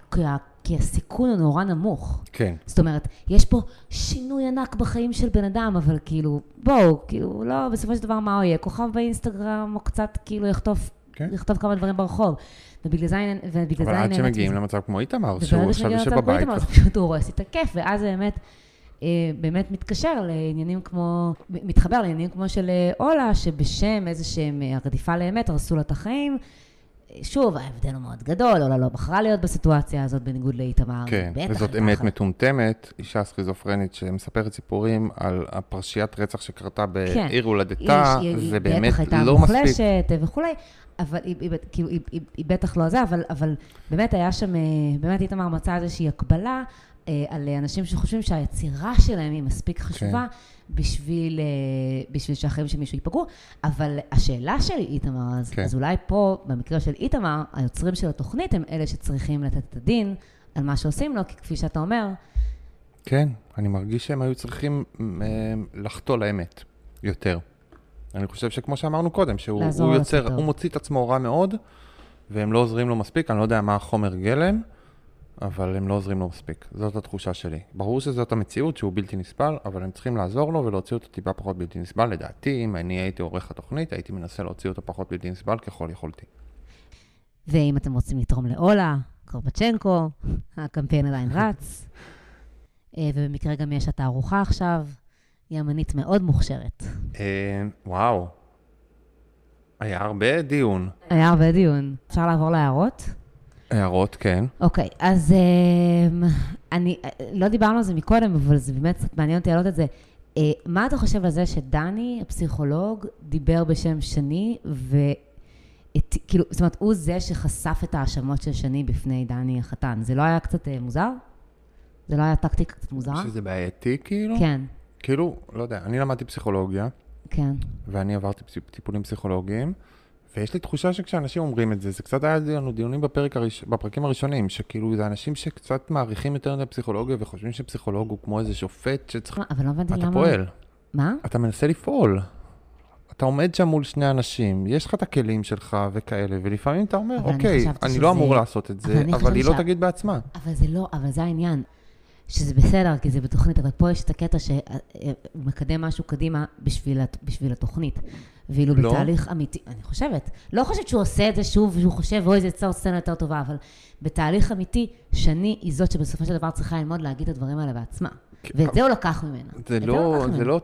כי, הסיכון הוא נורא נמוך. כן. זאת אומרת, יש פה שינוי ענק בחיים של בן אדם, אבל כאילו, בואו, כאילו, לא, בסופו של דבר מה הוא יהיה? כוכב באינסטגרם, או קצת כאילו יחטוף, כן. יכתוב כמה דברים ברחוב. ובגלל זה, אני- ובגלל אבל עד נהנית שמגיעים. למצב כמו איתמר, שהוא וברגע עכשיו יושב למצב בבית. פוליטי, אז פשוט הוא הורס את הכיף, ואז באמת, באמת מתקשר לעניינים כמו, מתחבר לעניינים כמו של אה, אולה, שבשם איזה שהם אה, הרדיפה לאמת, הרסו לה את החיים. אה, שוב, ההבדל הוא מאוד גדול, אולה לא בחרה להיות בסיטואציה הזאת בניגוד לאיתמר. כן, בטח וזאת הייתה אמת. מטומטמת, אישה סכיזופרנית שמספרת סיפורים על הפרשיית רצח שקרתה כן. בעיר הולדתה, היא- היא- זה היא באמת בטח הייתה לא מספיק. מוחלשת אה, וכולי, אבל היא, היא, כאילו, היא, היא, היא בטח לא זה, אבל, אבל באמת היה שם, אה, באמת איתמר מצא איזושהי הקבלה אה, על אנשים שחושבים שהיצירה שלהם היא מספיק חשובה בשביל, אה, בשביל שהחיים של מישהו ייפגעו, אבל השאלה שלי, איתמר, אז, כן. אז אולי פה, במקרה של איתמר, היוצרים של התוכנית הם אלה שצריכים לתת את הדין על מה שעושים לו, כי כפי שאתה אומר, כן, אני מרגיש שהם היו צריכים אה, לחטוא לאמת יותר. אני חושב שכמו שאמרנו קודם, שהוא הוא יוצר. הוא מוציא את עצמו רע מאוד, והם לא עוזרים לו מספיק, אני לא יודע מה החומר גלם, אבל הם לא עוזרים לו מספיק. זאת התחושה שלי. ברור שזאת המציאות, שהוא בלתי נסבל, אבל הם צריכים לעזור לו ולהוציא אותו טיפה פחות בלתי נסבל. לדעתי, אם אני הייתי עורך התוכנית, הייתי מנסה להוציא אותו פחות בלתי נסבל ככל יכולתי. ואם אתם רוצים לתרום לאולה, קורבצ'נקו, הקמפיין עדיין רץ. אה, ובמקרה גם יש התערוכה עכשיו, היא אמנית מאוד מוכשרת. אה, וואו, היה הרבה דיון. היה הרבה דיון. אפשר לעבור להערות? הערות, כן. אוקיי, אז אה, אני, אה, לא דיברנו על זה מקודם, אבל זה באמת קצת מעניין אותי להעלות את זה. אה, מה אתה חושב על זה שדני, הפסיכולוג, דיבר בשם שני, ו... את, כאילו, זאת אומרת, הוא זה שחשף את ההאשמות של שני בפני דני החתן. זה לא היה קצת אה, מוזר? זה לא היה טקטיקה קצת מוזרה? שזה בעייתי, כאילו? כן, כאילו, לא יודע, אני למדתי פסיכולוגיה, כן. ואני עברתי טיפולים פסיכולוגיים, ויש לי תחושה שכשאנשים אומרים את זה, זה קצת היה לנו דיונים בפרק הראש... בפרקים הראשונים, שכאילו זה אנשים שקצת מעריכים יותר את הפסיכולוגיה וחושבים שפסיכולוג הוא כמו איזה שופט שצריך... מה, אבל לא הבנתי אתה למה... פועל, מה? אתה מנסה לפעול. אתה עומד שם מול שני אנשים, יש לך את הכלים שלך וכאלה, ולפעמים אתה אומר, אבל אני אוקיי, חשבתי אני שזה- לא אמור לעשות את אבל זה, אני אבל חשבתי היא לא שה- תגיד בעצמה. אבל זה לא, אבל זה העניין. שזה בסדר, כי זה בתוכנית, אבל פה יש את הקטע שהוא מקדם משהו קדימה בשביל, בשביל התוכנית. ואילו לא. בתהליך אמיתי, אני חושבת, לא חושבת שהוא עושה את זה שוב, ושהוא חושב, אוי, זה יצר סצנה יותר טובה, אבל בתהליך אמיתי, שני היא זאת שבסופו של דבר צריכה ללמוד להגיד את הדברים האלה בעצמה. ואת זה הוא לקח ממנה. זה לא, זה. לא,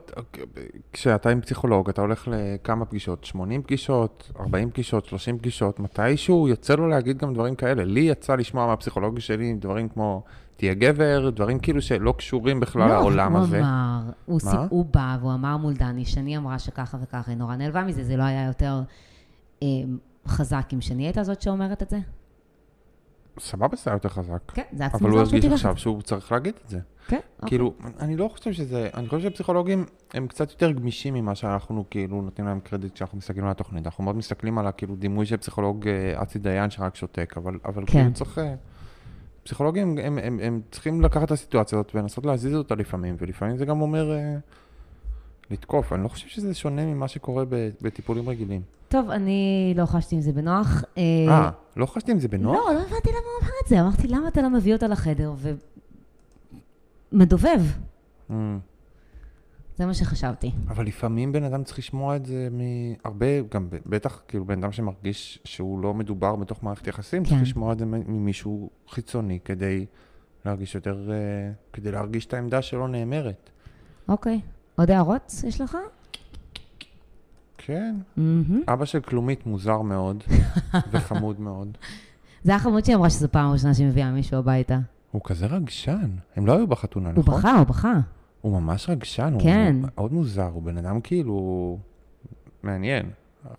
כשאתה עם פסיכולוג, אתה הולך לכמה פגישות, 80 פגישות, 40 פגישות, 30 פגישות, מתישהו יוצא לו להגיד גם דברים כאלה. לי יצא לשמוע מהפסיכולוג שלי דברים כמו, תהיה גבר, דברים כאילו שלא קשורים בכלל לעולם לא, הזה. הוא אמר, הוא? סיפ... הוא בא והוא אמר מול דני, שני אמרה שככה וככה, היא נורא נעלבה מזה, זה לא היה יותר אה, חזק עם שני הייתה זאת שאומרת את זה? סבבה, זה היה יותר חזק. כן, זה היה קצת אבל הוא מוזר הרגיש. עכשיו שהוא צריך להגיד את זה. כן, אוקיי. כאילו, אני לא חושב שזה, אני חושב שפסיכולוגים הם קצת יותר גמישים ממה שאנחנו כאילו נותנים להם קרדיט כשאנחנו מסתכלים על התוכנית. אנחנו מאוד מסתכלים על הכאילו דימוי של פסיכולוג אה, אצי דיין שרק שותק, אבל, אבל כן. כאילו צריך... אה, פסיכולוגים הם, הם, הם צריכים לקחת את הסיטואציה הזאת ולנסות להזיז אותה לפעמים, ולפעמים זה גם אומר אה, לתקוף. אני לא חושב שזה שונה ממה שקורה בטיפולים רגילים. טוב, אני לא חשתי עם זה בנוח. אה, לא חשבתי אם זה בנוח? לא, לא הבנתי למה הוא אמר את זה. אמרתי, למה אתה לא מביא אותה לחדר ומדובב? Mm. זה מה שחשבתי. אבל לפעמים בן אדם צריך לשמוע את זה מהרבה, גם בטח, כאילו בן אדם שמרגיש שהוא לא מדובר בתוך מערכת יחסים, צריך כן. לשמוע את זה ממישהו חיצוני כדי להרגיש יותר, אה, כדי להרגיש את העמדה שלו נאמרת. אוקיי. עוד הערות יש לך? כן. מהמם. אבא של כלומית מוזר מאוד, וחמוד מאוד. זה היה חמוד שהיא אמרה שזו פעם ראשונה שהיא מביאה מישהו הביתה. הוא כזה רגשן. הם לא היו בחתונה, הוא נכון? בכה, הוא בכה. הוא ממש רגשן, הוא כן. מאוד מוזר, הוא בן אדם כאילו מעניין.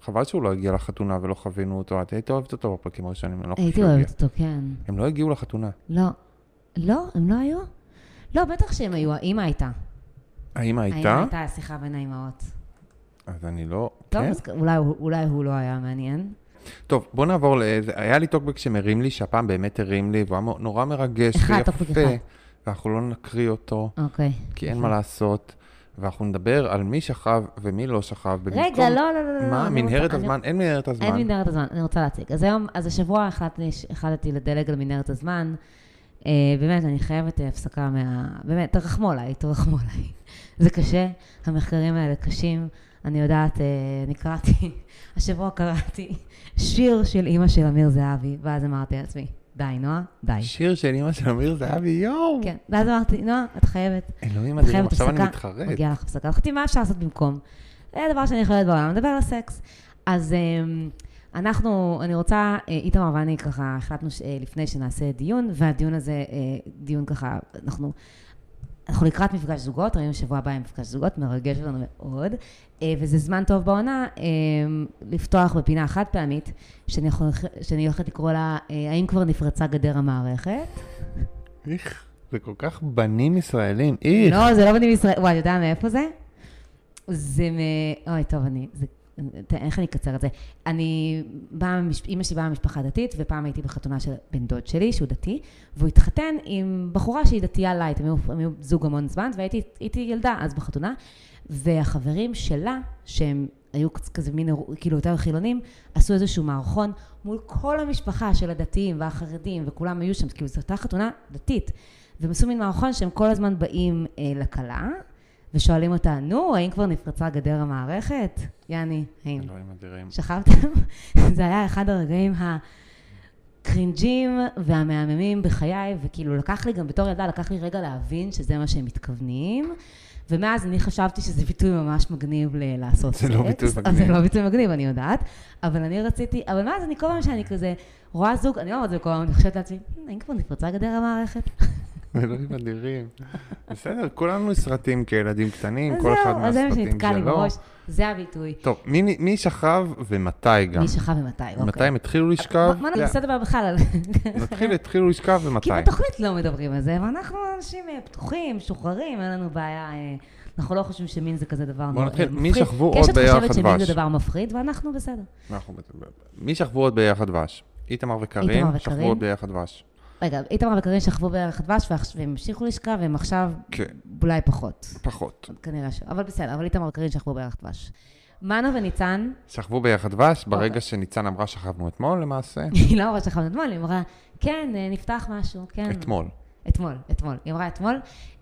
חבל שהוא לא הגיע לחתונה ולא חווינו אותו, את היית אוהבת אותו בפרקים הראשונים, אני לא חושב הייתי שהוא הגיע. אוהבת אותו, כן. הם לא הגיעו לחתונה. לא. לא, הם לא היו? לא, בטח שהם היו, האמא הייתה. האמא הייתה? הייתה שיחה בין האימהות. אז אני לא... טוב, כן? אז אולי, הוא- אולי הוא לא היה מעניין. טוב, בוא נעבור ל... זה- היה לי טוקבק שמרים לי, שהפעם באמת הרים לי, והוא היה נורא מרגש אחד, טוקבק ויפה, אחד. ואנחנו לא נקריא אותו, אוקיי. כי אין מה לעשות, ואנחנו נדבר על מי שכב ומי לא שכב. רגע, ובמקום- לא, לא, לא, לא. מה, מנהרת הזמן? אין מנהרת הזמן. אין מנהרת הזמן, אני רוצה להציג. אז היום, אז השבוע החלטתי, החלטתי לדלג על מנהרת הזמן. אה, באמת, אני חייבת אה, הפסקה מה... באמת, תרחמו עליי, תרחמו עליי. זה קשה, המחקרים האלה קשים. אני יודעת, אה, אני קראתי, השבוע קראתי שיר של אימא של אמיר זהבי, ואז אמרתי לעצמי, די, נועה, די. שיר של אמא של אמיר זהבי, יואו! כן, ואז אמרתי, נועה, את חייבת, אלוהים אדירים, חייבת עכשיו אני. מתחרט. מגיעה לך הפסקה. אמרתי, מה אפשר לעשות במקום? זה הדבר שאני יכולה בעולם, נדבר על הסקס. אז אמ, אנחנו, אני רוצה, אה, איתמר ואני ככה החלטנו אה, לפני שנעשה דיון, והדיון הזה, אה, דיון ככה, אנחנו, אנחנו לקראת מפגש זוגות, ראינו שבוע הבא עם מפגש זוגות, מרגש אותנו מאוד, אה, וזה זמן טוב בעונה אה, לפתוח בפינה חד פעמית, שאני, יכול, שאני הולכת לקרוא לה, אה, האם כבר נפרצה גדר המערכת? איך, זה כל כך בנים ישראלים, איך. לא, זה לא בנים ישראל. וואי, אתה יודע מאיפה זה? זה מ... אוי, טוב, אני... זה... איך אני אקצר את זה? אני באה, ממש- אימא שלי באה ממשפחה דתית, ופעם הייתי בחתונה של בן דוד שלי, שהוא דתי, והוא התחתן עם בחורה שהיא דתייה לייט, הם היו, זוג המון זמן, והייתי הייתי ילדה אז בחתונה, והחברים שלה, שהם היו כזה מין, כאילו יותר חילונים, עשו איזשהו מערכון מול כל המשפחה של הדתיים והחרדים, וכולם היו שם, כאילו זו אותה חתונה דתית. והם עשו מין מערכון שהם כל הזמן באים אה, לכלה, ושואלים אותה, נו, האם כבר נפרצה גדר המערכת? יעני, האם? אלוהים אדירים. שכבתם? זה היה אחד הרגעים הקרינג'ים והמהממים בחיי, וכאילו לקח לי גם בתור ילדה, לקח לי רגע להבין שזה מה שהם מתכוונים. ומאז אני חשבתי שזה ביטוי ממש מגניב ל- לעשות זה לא ביטוי מגניב. זה לא ביטוי מגניב, אני יודעת. אבל אני רציתי, אבל מאז אני כל פעם שאני כזה רואה זוג, אני לא אומרת את זה כל פעם, אני חושבת לעצמי, "Hmm, האם כבר נפרצה גדר המערכת? אלוהים אדירים. בסדר, כולנו סרטים כילדים קטנים, כל אחד זהו, אז זה מה מהסרטים שנתקע שלו. בראש, זה הביטוי. טוב, מי- שכב ומתי גם? מי שכב ומתי, אוקיי. מתי הם התחילו לשכב? בוא בוא ננסה לדבר בכלל. נתחיל, התחילו לשכב ומתי. כי בתוכנית לא מדברים על זה, ואנחנו אנשים אה, פתוחים, משוחררים, אין לנו בעיה, אה, אנחנו לא חושבים שמין זה כזה דבר בוא נורא- נתחיל, מי מפחיד. שכבו עוד קשת ביחד חושבת שמין? זה דבר מפחיד, ואנחנו בסדר. מי שכבו עוד ביחד דבש? איתמר וקארין שכבו. עוד ביחד דבש. רגע, איתמר וקארין שכבו בערך דבש, והם המשיכו לשכב, והם עכשיו כן, אולי פחות. פחות. כנראה ש... אבל בסדר, אבל איתמר וקארין שכבו בערך דבש. מנו וניצן, שכבו ביחד דבש, ברגע אוקיי. שניצן אמרה שכבנו אתמול למעשה. היא לא אמרה שכבנו אתמול, היא אמרה, כן, אה, נפתח משהו, כן. אתמול. אתמול, אתמול. היא אמרה אתמול.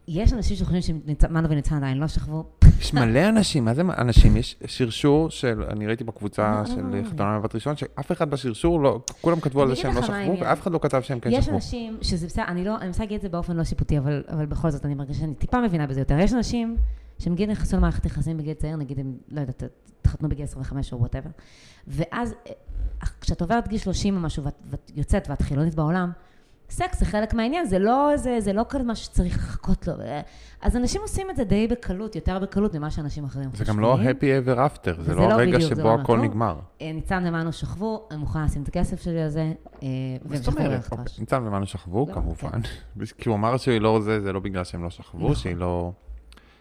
יש אנשים שחושבים שמנו וניצן עדיין לא שכבו. יש מלא אנשים, מה זה אנשים? יש שרשור של, אני ראיתי בקבוצה לא, של לא. חתונה לבת ראשון, שאף אחד בשרשור לא, כולם כתבו על זה שהם לא שכבו. ואף אחד לא כתב שהם כן יש שכבו. אנשים שזה בסדר, אני לא, אני מנסה להגיד את זה באופן לא שיפוטי, אבל, אבל בכל זאת אני מרגישה שאני טיפה מבינה בזה יותר. יש אנשים שנגיד נכנסו למערכת יחסים בגיל צעיר, נגיד הם, לא יודעת, התחתנו בגיל 25 או whatever, ואז אה, כשאת עוברת גיל 30 או משהו ואת יוצאת ואת חילונית בעולם, סקס זה חלק מהעניין, זה לא, זה, זה לא כזה משהו שצריך לחכות לו. אז אנשים עושים את זה די בקלות, יותר בקלות ממה שאנשים אחרים זה חושבים. גם לא happy ever after, זה לא לא הרגע זה שבו לא הכל. נגמר. אה, ניצן ומנו שכבו, אני מוכנה לשים את הכסף שלי על זה, מה אומרת? ללכת אוקיי, דבש. ניצן ומנו שכבו, לא, כמובן. כי הוא אמר שהיא לא זה, זה לא בגלל שהם לא שכבו, נכון. שהיא לא...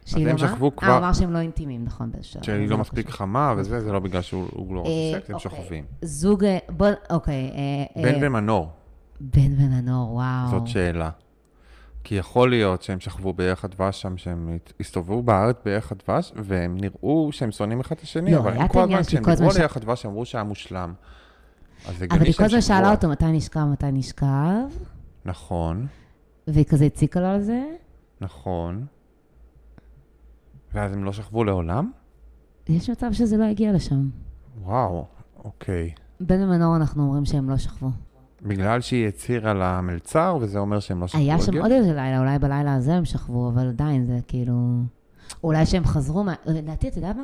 שהיא לא מה? אה, כבר- הוא אמר שהם לא אינטימיים, נכון, באיזשהו. שהיא זה לא מספיק. חמה וזה, זה לא בגלל שהוא הוא לא רוצה אה, סקס, הם אוקיי. שוכבים. זוג, בוא, אוקיי. בן ומנור, בן וננור, וואו. זאת שאלה. כי יכול להיות שהם שכבו בערך הדבש שם, שהם הסתובבו בארץ בערך הדבש, והם נראו שהם שונאים אחד את השני, לא, אבל הם כל הזמן, כשהם על ש- יחד הדבש, הם אמרו שהיה מושלם. אז אבל הגיוני היא כל הזמן. שאלה אותו מתי נשכב, מתי נשכב, נכון, והיא כזה הציקה לו על זה. נכון. ואז הם לא שכבו לעולם? יש מצב שזה לא הגיע לשם. וואו, אוקיי. בן ומנור אנחנו אומרים שהם לא שכבו. בגלל שהיא הצהירה למלצר, וזה אומר שהם לא שכבו. היה שם. עוד איזה לילה, אולי בלילה הזה הם שכבו, אבל עדיין זה כאילו... אולי שהם חזרו מה... לדעתי, אתה יודע מה?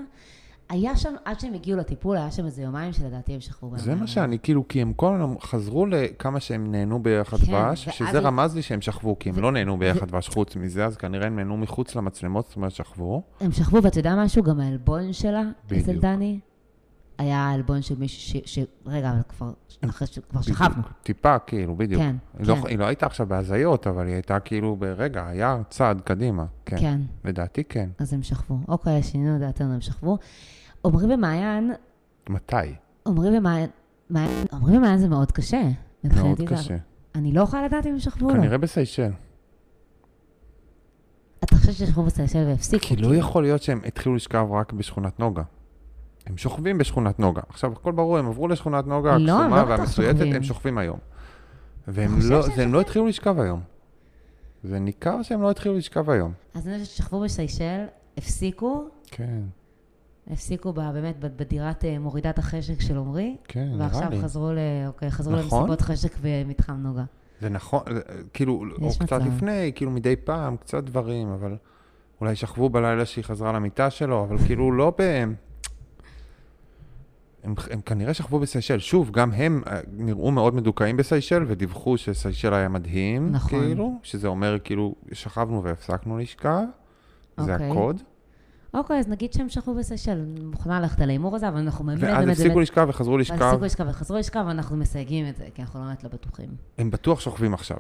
היה שם, עד שהם הגיעו לטיפול, היה שם איזה יומיים שלדעתי הם שכבו בהם. זה מה שאני, כאילו, כי הם כל הזמן חזרו לכמה שהם נהנו ביחד כן, דבש, שזה רמז לי שהם שכבו, כי הם ו- לא נהנו ביחד ו- דבש חוץ מזה, אז כנראה הם נהנו מחוץ למצלמות, זאת אומרת שכבו. הם שכבו, ואתה יודע משהו? גם העלבון שלה, אצל. דני, היה העלבון של מישהו ש... ש... רגע, אבל כבר, אחרי שכבר שכבנו. טיפה, כאילו, בדיוק. כן, היא לא- כן. היא לא הייתה עכשיו בהזיות, אבל היא הייתה כאילו, ברגע, היה צעד קדימה. כן. כן, לדעתי כן. אז הם שכבו. אוקיי, שינינו את דעתנו, הם שכבו. עמרי ומעיין, מתי? עמרי ומעיין, מעיין- עמרי ומעיין זה מאוד קשה. מאוד קשה. אני לא יכולה לדעת אם הם שכבו או לא. כנראה בסיישל. אתה חושב ששכבו בסיישל והפסיקו? כי לא יכול להיות שהם התחילו לשכב רק בשכונת נוגה. הם שוכבים בשכונת נוגה. עכשיו, הכל ברור, הם עברו לשכונת נוגה לא, הקסומה לא והמסויטת, שוכבים. הם שוכבים היום. והם לא, הם לא התחילו לשכב היום. זה ניכר שהם לא התחילו לשכב היום. אז אני חושבת ששכבו בסיישל, הפסיקו, כן, הפסיקו ב- באמת בדירת אה, מורידת החשק של עמרי, כן, נראה ועכשיו לי. חזרו, ל... אוקיי, חזרו נכון. למסיבות חשק במתחם נוגה. זה נכון, זה- כאילו, או יש קצת. לפני, כאילו מדי פעם, קצת דברים, אבל אולי שכבו בלילה שהיא חזרה למיטה שלו, אבל כאילו לא ב... הם, הם כנראה שכבו בסיישל. שוב, גם הם אה, נראו מאוד מדוכאים בסיישל, ודיווחו שסיישל היה מדהים, נכון. כאילו, שזה אומר כאילו, שכבנו והפסקנו לשכב, זה אוקיי. הקוד. אוקיי, אז נגיד שהם שכבו בסיישל, אני מוכנה ללכת על ההימור הזה, אבל אנחנו באמת, ואז באמת, הפסיקו לשכב וחזרו ואז לשכב, הפסיקו לשכב וחזרו לשכב, ואנחנו מסייגים את זה, כי אנחנו באמת לא בטוחים. הם בטוח שוכבים עכשיו.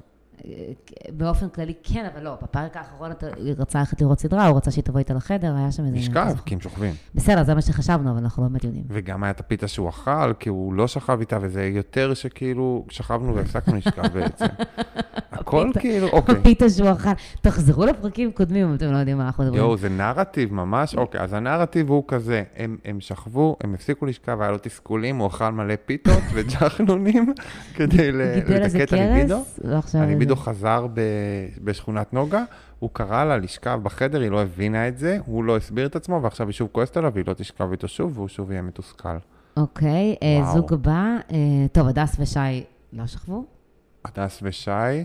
באופן כללי כן, אבל לא, בפרק האחרון אתה רצה ללכת לראות סדרה, הוא רצה שהיא תבוא איתה לחדר, היה שם איזה... כזה. כי הם שוכבים. בסדר, זה מה שחשבנו, אבל אנחנו לא באמת יודעים. וגם היה את הפיתה שהוא אכל, כי הוא לא שכב איתה, וזה יותר שכאילו שכבנו והפסקנו לשכב בעצם. הכל. כאילו, אוקיי. הפיתה שהוא אכל. תחזרו לפרקים קודמים, אם אתם לא יודעים מה אנחנו מדברים. יואו, זה נרטיב ממש, אוקיי, אז הנרטיב הוא כזה, הם, הם שכבו, הם הפסיקו לשכב, היה לו תסכולים, הוא אכל מלא פיתות וג'חנונים כדי ל- גידל איזה לדכא את הליבידו. ועכשיו... הליבידו חזר ב, בשכונת נוגה, הוא קרא לה לשכב בחדר, היא לא הבינה את זה, הוא לא הסביר את עצמו, ועכשיו היא שוב כועסת עליו, והיא לא תשכב איתו שוב, והוא שוב יהיה מתוסכל. אוקיי, אה. זוג הבא, אה, טוב, הדס ושי לא שכבו? הדס ושי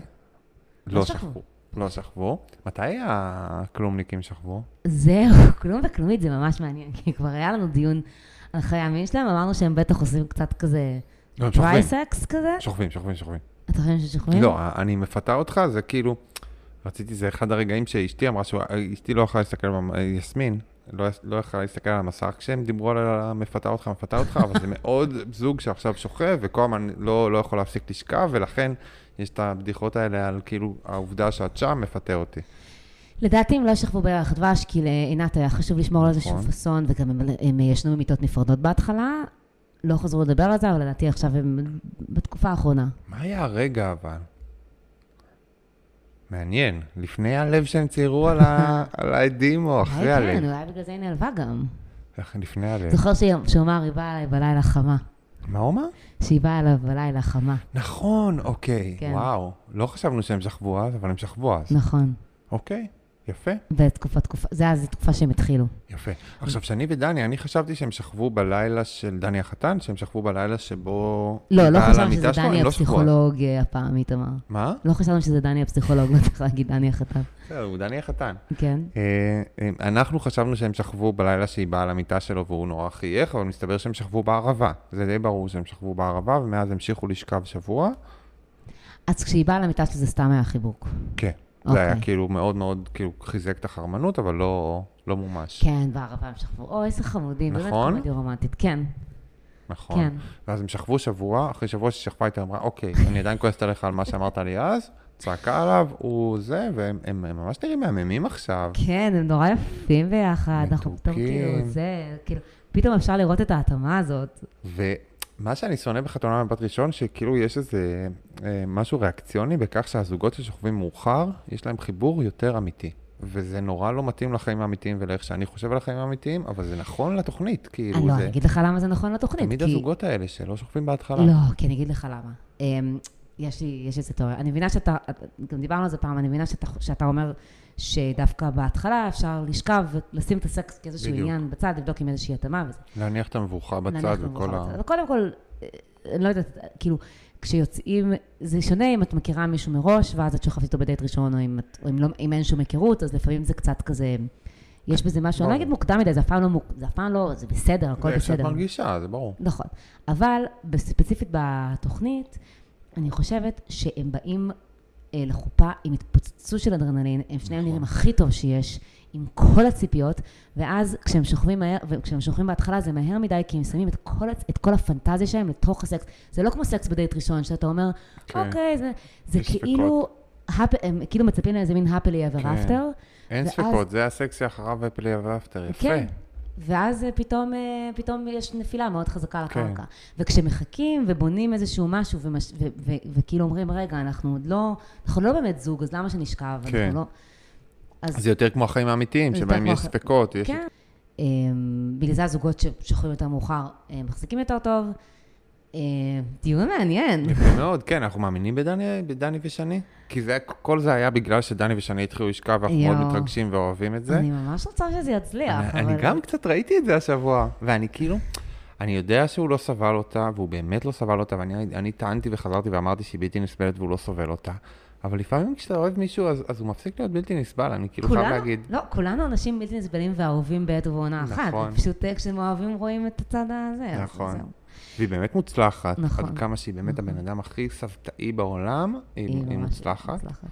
לא לא שכבו. לא שכבו. מתי הכלומניקים שכבו? זהו, כלום וכלומית זה ממש מעניין, כי כבר היה לנו דיון על חיי המין שלהם, אמרנו שהם בטח עושים קצת כזה לא, הם דרי שוכבים. סקס כזה. שוכבים, שוכבים, שוכבים. אתה חושב ששוכבים? לא, אני מפתה אותך, זה כאילו, רציתי, זה אחד הרגעים שאשתי אמרה, אשתי לא יכלה להסתכל, יסמין, לא, לא יכלה להסתכל על המסך כשהם דיברו על המפתה אותך, מפתה אותך, אבל זה מאוד זוג שעכשיו שוכב, וכל הזמן לא, לא יכול להפסיק לשכב, ולכן יש את הבדיחות האלה על כאילו העובדה שאת שם מפתה אותי. לדעתי הם לא שכבו ביחד דבש, כי לעינת היה חשוב לשמור על איזשהו נכון. פאסון, וגם הם, הם ישנו במיטות נפרדות בהתחלה. לא חזרו לדבר על זה, אבל לדעתי עכשיו הם בתקופה האחרונה. מה היה הרגע אבל? מעניין, לפני הלב שהם ציירו על, ה... על העדים או אחרי כן, הלב? אולי בגלל זה היא נעלבה גם. איך לפני הלב. זוכר שהיא- שהוא אמר, היא באה אליי בלילה חמה. מה הוא אמר? שהיא באה אליו בלילה חמה. נכון, אוקיי, כן. וואו. לא חשבנו שהם שכבו אז, אבל הם שכבו אז. נכון. אוקיי, יפה, בתקופה, תקופה, זה אז התקופה שהם התחילו. יפה. עכשיו, שאני ודני, אני חשבתי שהם שכבו בלילה של דני החתן, שהם שכבו בלילה שבו... לא, לא חשבנו שזה שלו, דני לא. הפסיכולוג אה, הפעם, איתמר. מה? לא חשבנו שזה דני הפסיכולוג, לא צריך להגיד דני החתן. בסדר, הוא דני החתן. כן. אה, אה, אנחנו חשבנו שהם שכבו בלילה שהיא באה למיטה שלו והוא נורא חייך, אבל מסתבר שהם שכבו בערבה. זה די ברור שהם שכבו בערבה, ומאז המשיכו לשכב שבוע. אז כשהיא באה למיטה שלי זה סתם היה חיבוק. כן. זה היה אוקיי. כאילו מאוד מאוד, כאילו חיזק את החרמנות, אבל לא, לא מומש. כן, בערבה הם שכבו, אוי, איזה חמודים, באמת נכון? קומדיה רומנטית, כן, נכון. כן. ואז הם שכבו שבוע, אחרי שבוע שהיא שכבה איתה, אמרה, אוקיי, אני עדיין כועסת עליך על מה שאמרת לי אז, צעקה עליו, הוא זה, והם הם, הם ממש נראים מהממים עכשיו. כן, הם נורא יפים ביחד, אנחנו פתאום מתוקים. כאילו, זה, כאילו, פתאום אפשר לראות את ההתאמה הזאת. ומה שאני שונא בחתונה מבת ראשון, שכאילו יש איזה אה, משהו ריאקציוני בכך שהזוגות ששוכבים מאוחר, יש להם חיבור יותר אמיתי. וזה נורא לא מתאים לחיים האמיתיים ולאיך שאני חושב על החיים האמיתיים, אבל זה נכון לתוכנית, כאילו, אני לא, זה אני אגיד לך למה זה נכון לתוכנית. תמיד כי- הזוגות האלה שלא שוכבים בהתחלה. לא, כי אני אגיד לך למה. יש לי, יש איזה תיאוריה. אני מבינה שאתה, גם דיברנו על זה פעם, אני מבינה שאתה, שאתה אומר שדווקא בהתחלה אפשר לשכב ולשים את הסקס כאיזשהו בדיוק. עניין בצד, לבדוק עם איזושהי התאמה וזה. להניח את המבוכה בצד וכל ה... בצד. אבל קודם כל, אה, אני לא יודעת, כאילו, כשיוצאים, זה שונה אם את מכירה מישהו מראש, ואז את שוכבת איתו בדייט ראשון, או אם, את, או אם, לא, אם אין שום היכרות, אז לפעמים זה קצת כזה, יש בזה משהו, אני לא. אגיד מוקדם מדי, זה אף פעם לא, זה אף פעם לא, זה בסדר, הכל זה איך שאת בסדר. מרגישה, זה ברור. נכון. אבל ספציפית בתוכנית, אני חושבת שהם באים אה, לחופה עם התפוצצות של אדרנלין, הם שניהם נכון. נראים הכי טוב שיש, עם כל הציפיות, ואז כשהם שוכבים מהר, וכשהם שוכבים בהתחלה זה מהר מדי, כי הם שמים את כל, את כל הפנטזיה שלהם לתוך הסקס. זה לא כמו סקס בדייט ראשון, שאתה אומר, כן. אוקיי, זה, זה כאילו, הפ- הם כאילו מצפים לאיזה מין happily ever כן. after. אין ואז- ספקות, זה הסקס שאחריו ופלי ואפטר, יפה. כן. ואז אה, פתאום, אה, פתאום יש נפילה מאוד חזקה כן. לקרקע. וכשמחכים ובונים איזשהו משהו, ומש, ו, ו, וכאילו אומרים, רגע, אנחנו עוד לא, אנחנו לא באמת זוג, אז למה שנשכב? כן. אנחנו לא... אז זה יותר כמו החיים האמיתיים, שבהם יש ספקות, יש... כן. אה, בגלל זה הזוגות ששוכבים יותר מאוחר אה, מחזיקים יותר טוב. אה, דיון מעניין. מאוד, כן, אנחנו מאמינים בדני, בדני ושני? כי זה, כל זה היה בגלל שדני ושני התחילו לשכב, ואנחנו מאוד יואו. מתרגשים ואוהבים את זה. אני ממש רוצה שזה יצליח, אני, אבל... אני גם קצת ראיתי את זה השבוע, ואני כאילו, אני יודע שהוא לא סבל אותה, והוא באמת לא סבל אותה, ואני אני טענתי וחזרתי ואמרתי שהיא בלתי נסבלת והוא לא סובל אותה. אבל לפעמים כשאתה אוהב מישהו, אז, אז הוא מפסיק להיות בלתי נסבל, אני כאילו חייב להגיד. לא, כולנו אנשים בלתי נסבלים ואהובים בעת ובעונה אחת. נכון. פשוט אה, כשהם אוהבים רואים את הצד הזה. נכון. והיא באמת מוצלחת, נכון. עד כמה שהיא באמת הבן אדם הכי סבתאי בעולם, היא, היא, ממש מוצלחת, מוצלחת.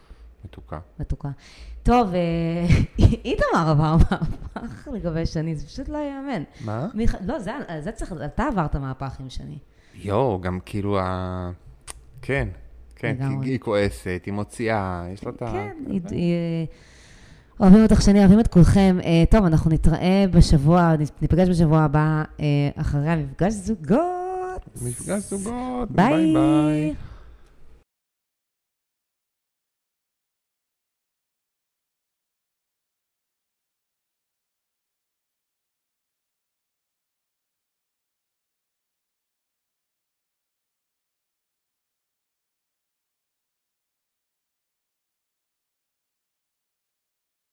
מתוקה. מתוקה. טוב, אה, איתמר עבר מהפך לגבי שני, זה פשוט לא ייאמן. מה? מיכ- לא, זה, זה צריך, אתה עברת מהפך עם שני. יואו, גם כאילו ה... כן, כן. היא כועסת, היא מוציאה, יש לה את ה... כן, היא- היא, אה, אוהבים אותך שני, אוהבים את כולכם. אה, טוב, אנחנו נתראה בשבוע, ניפגש בשבוע הבא אה, אחרי המפגש זוגות. מפגש זוגות, ביי. ביי ביי.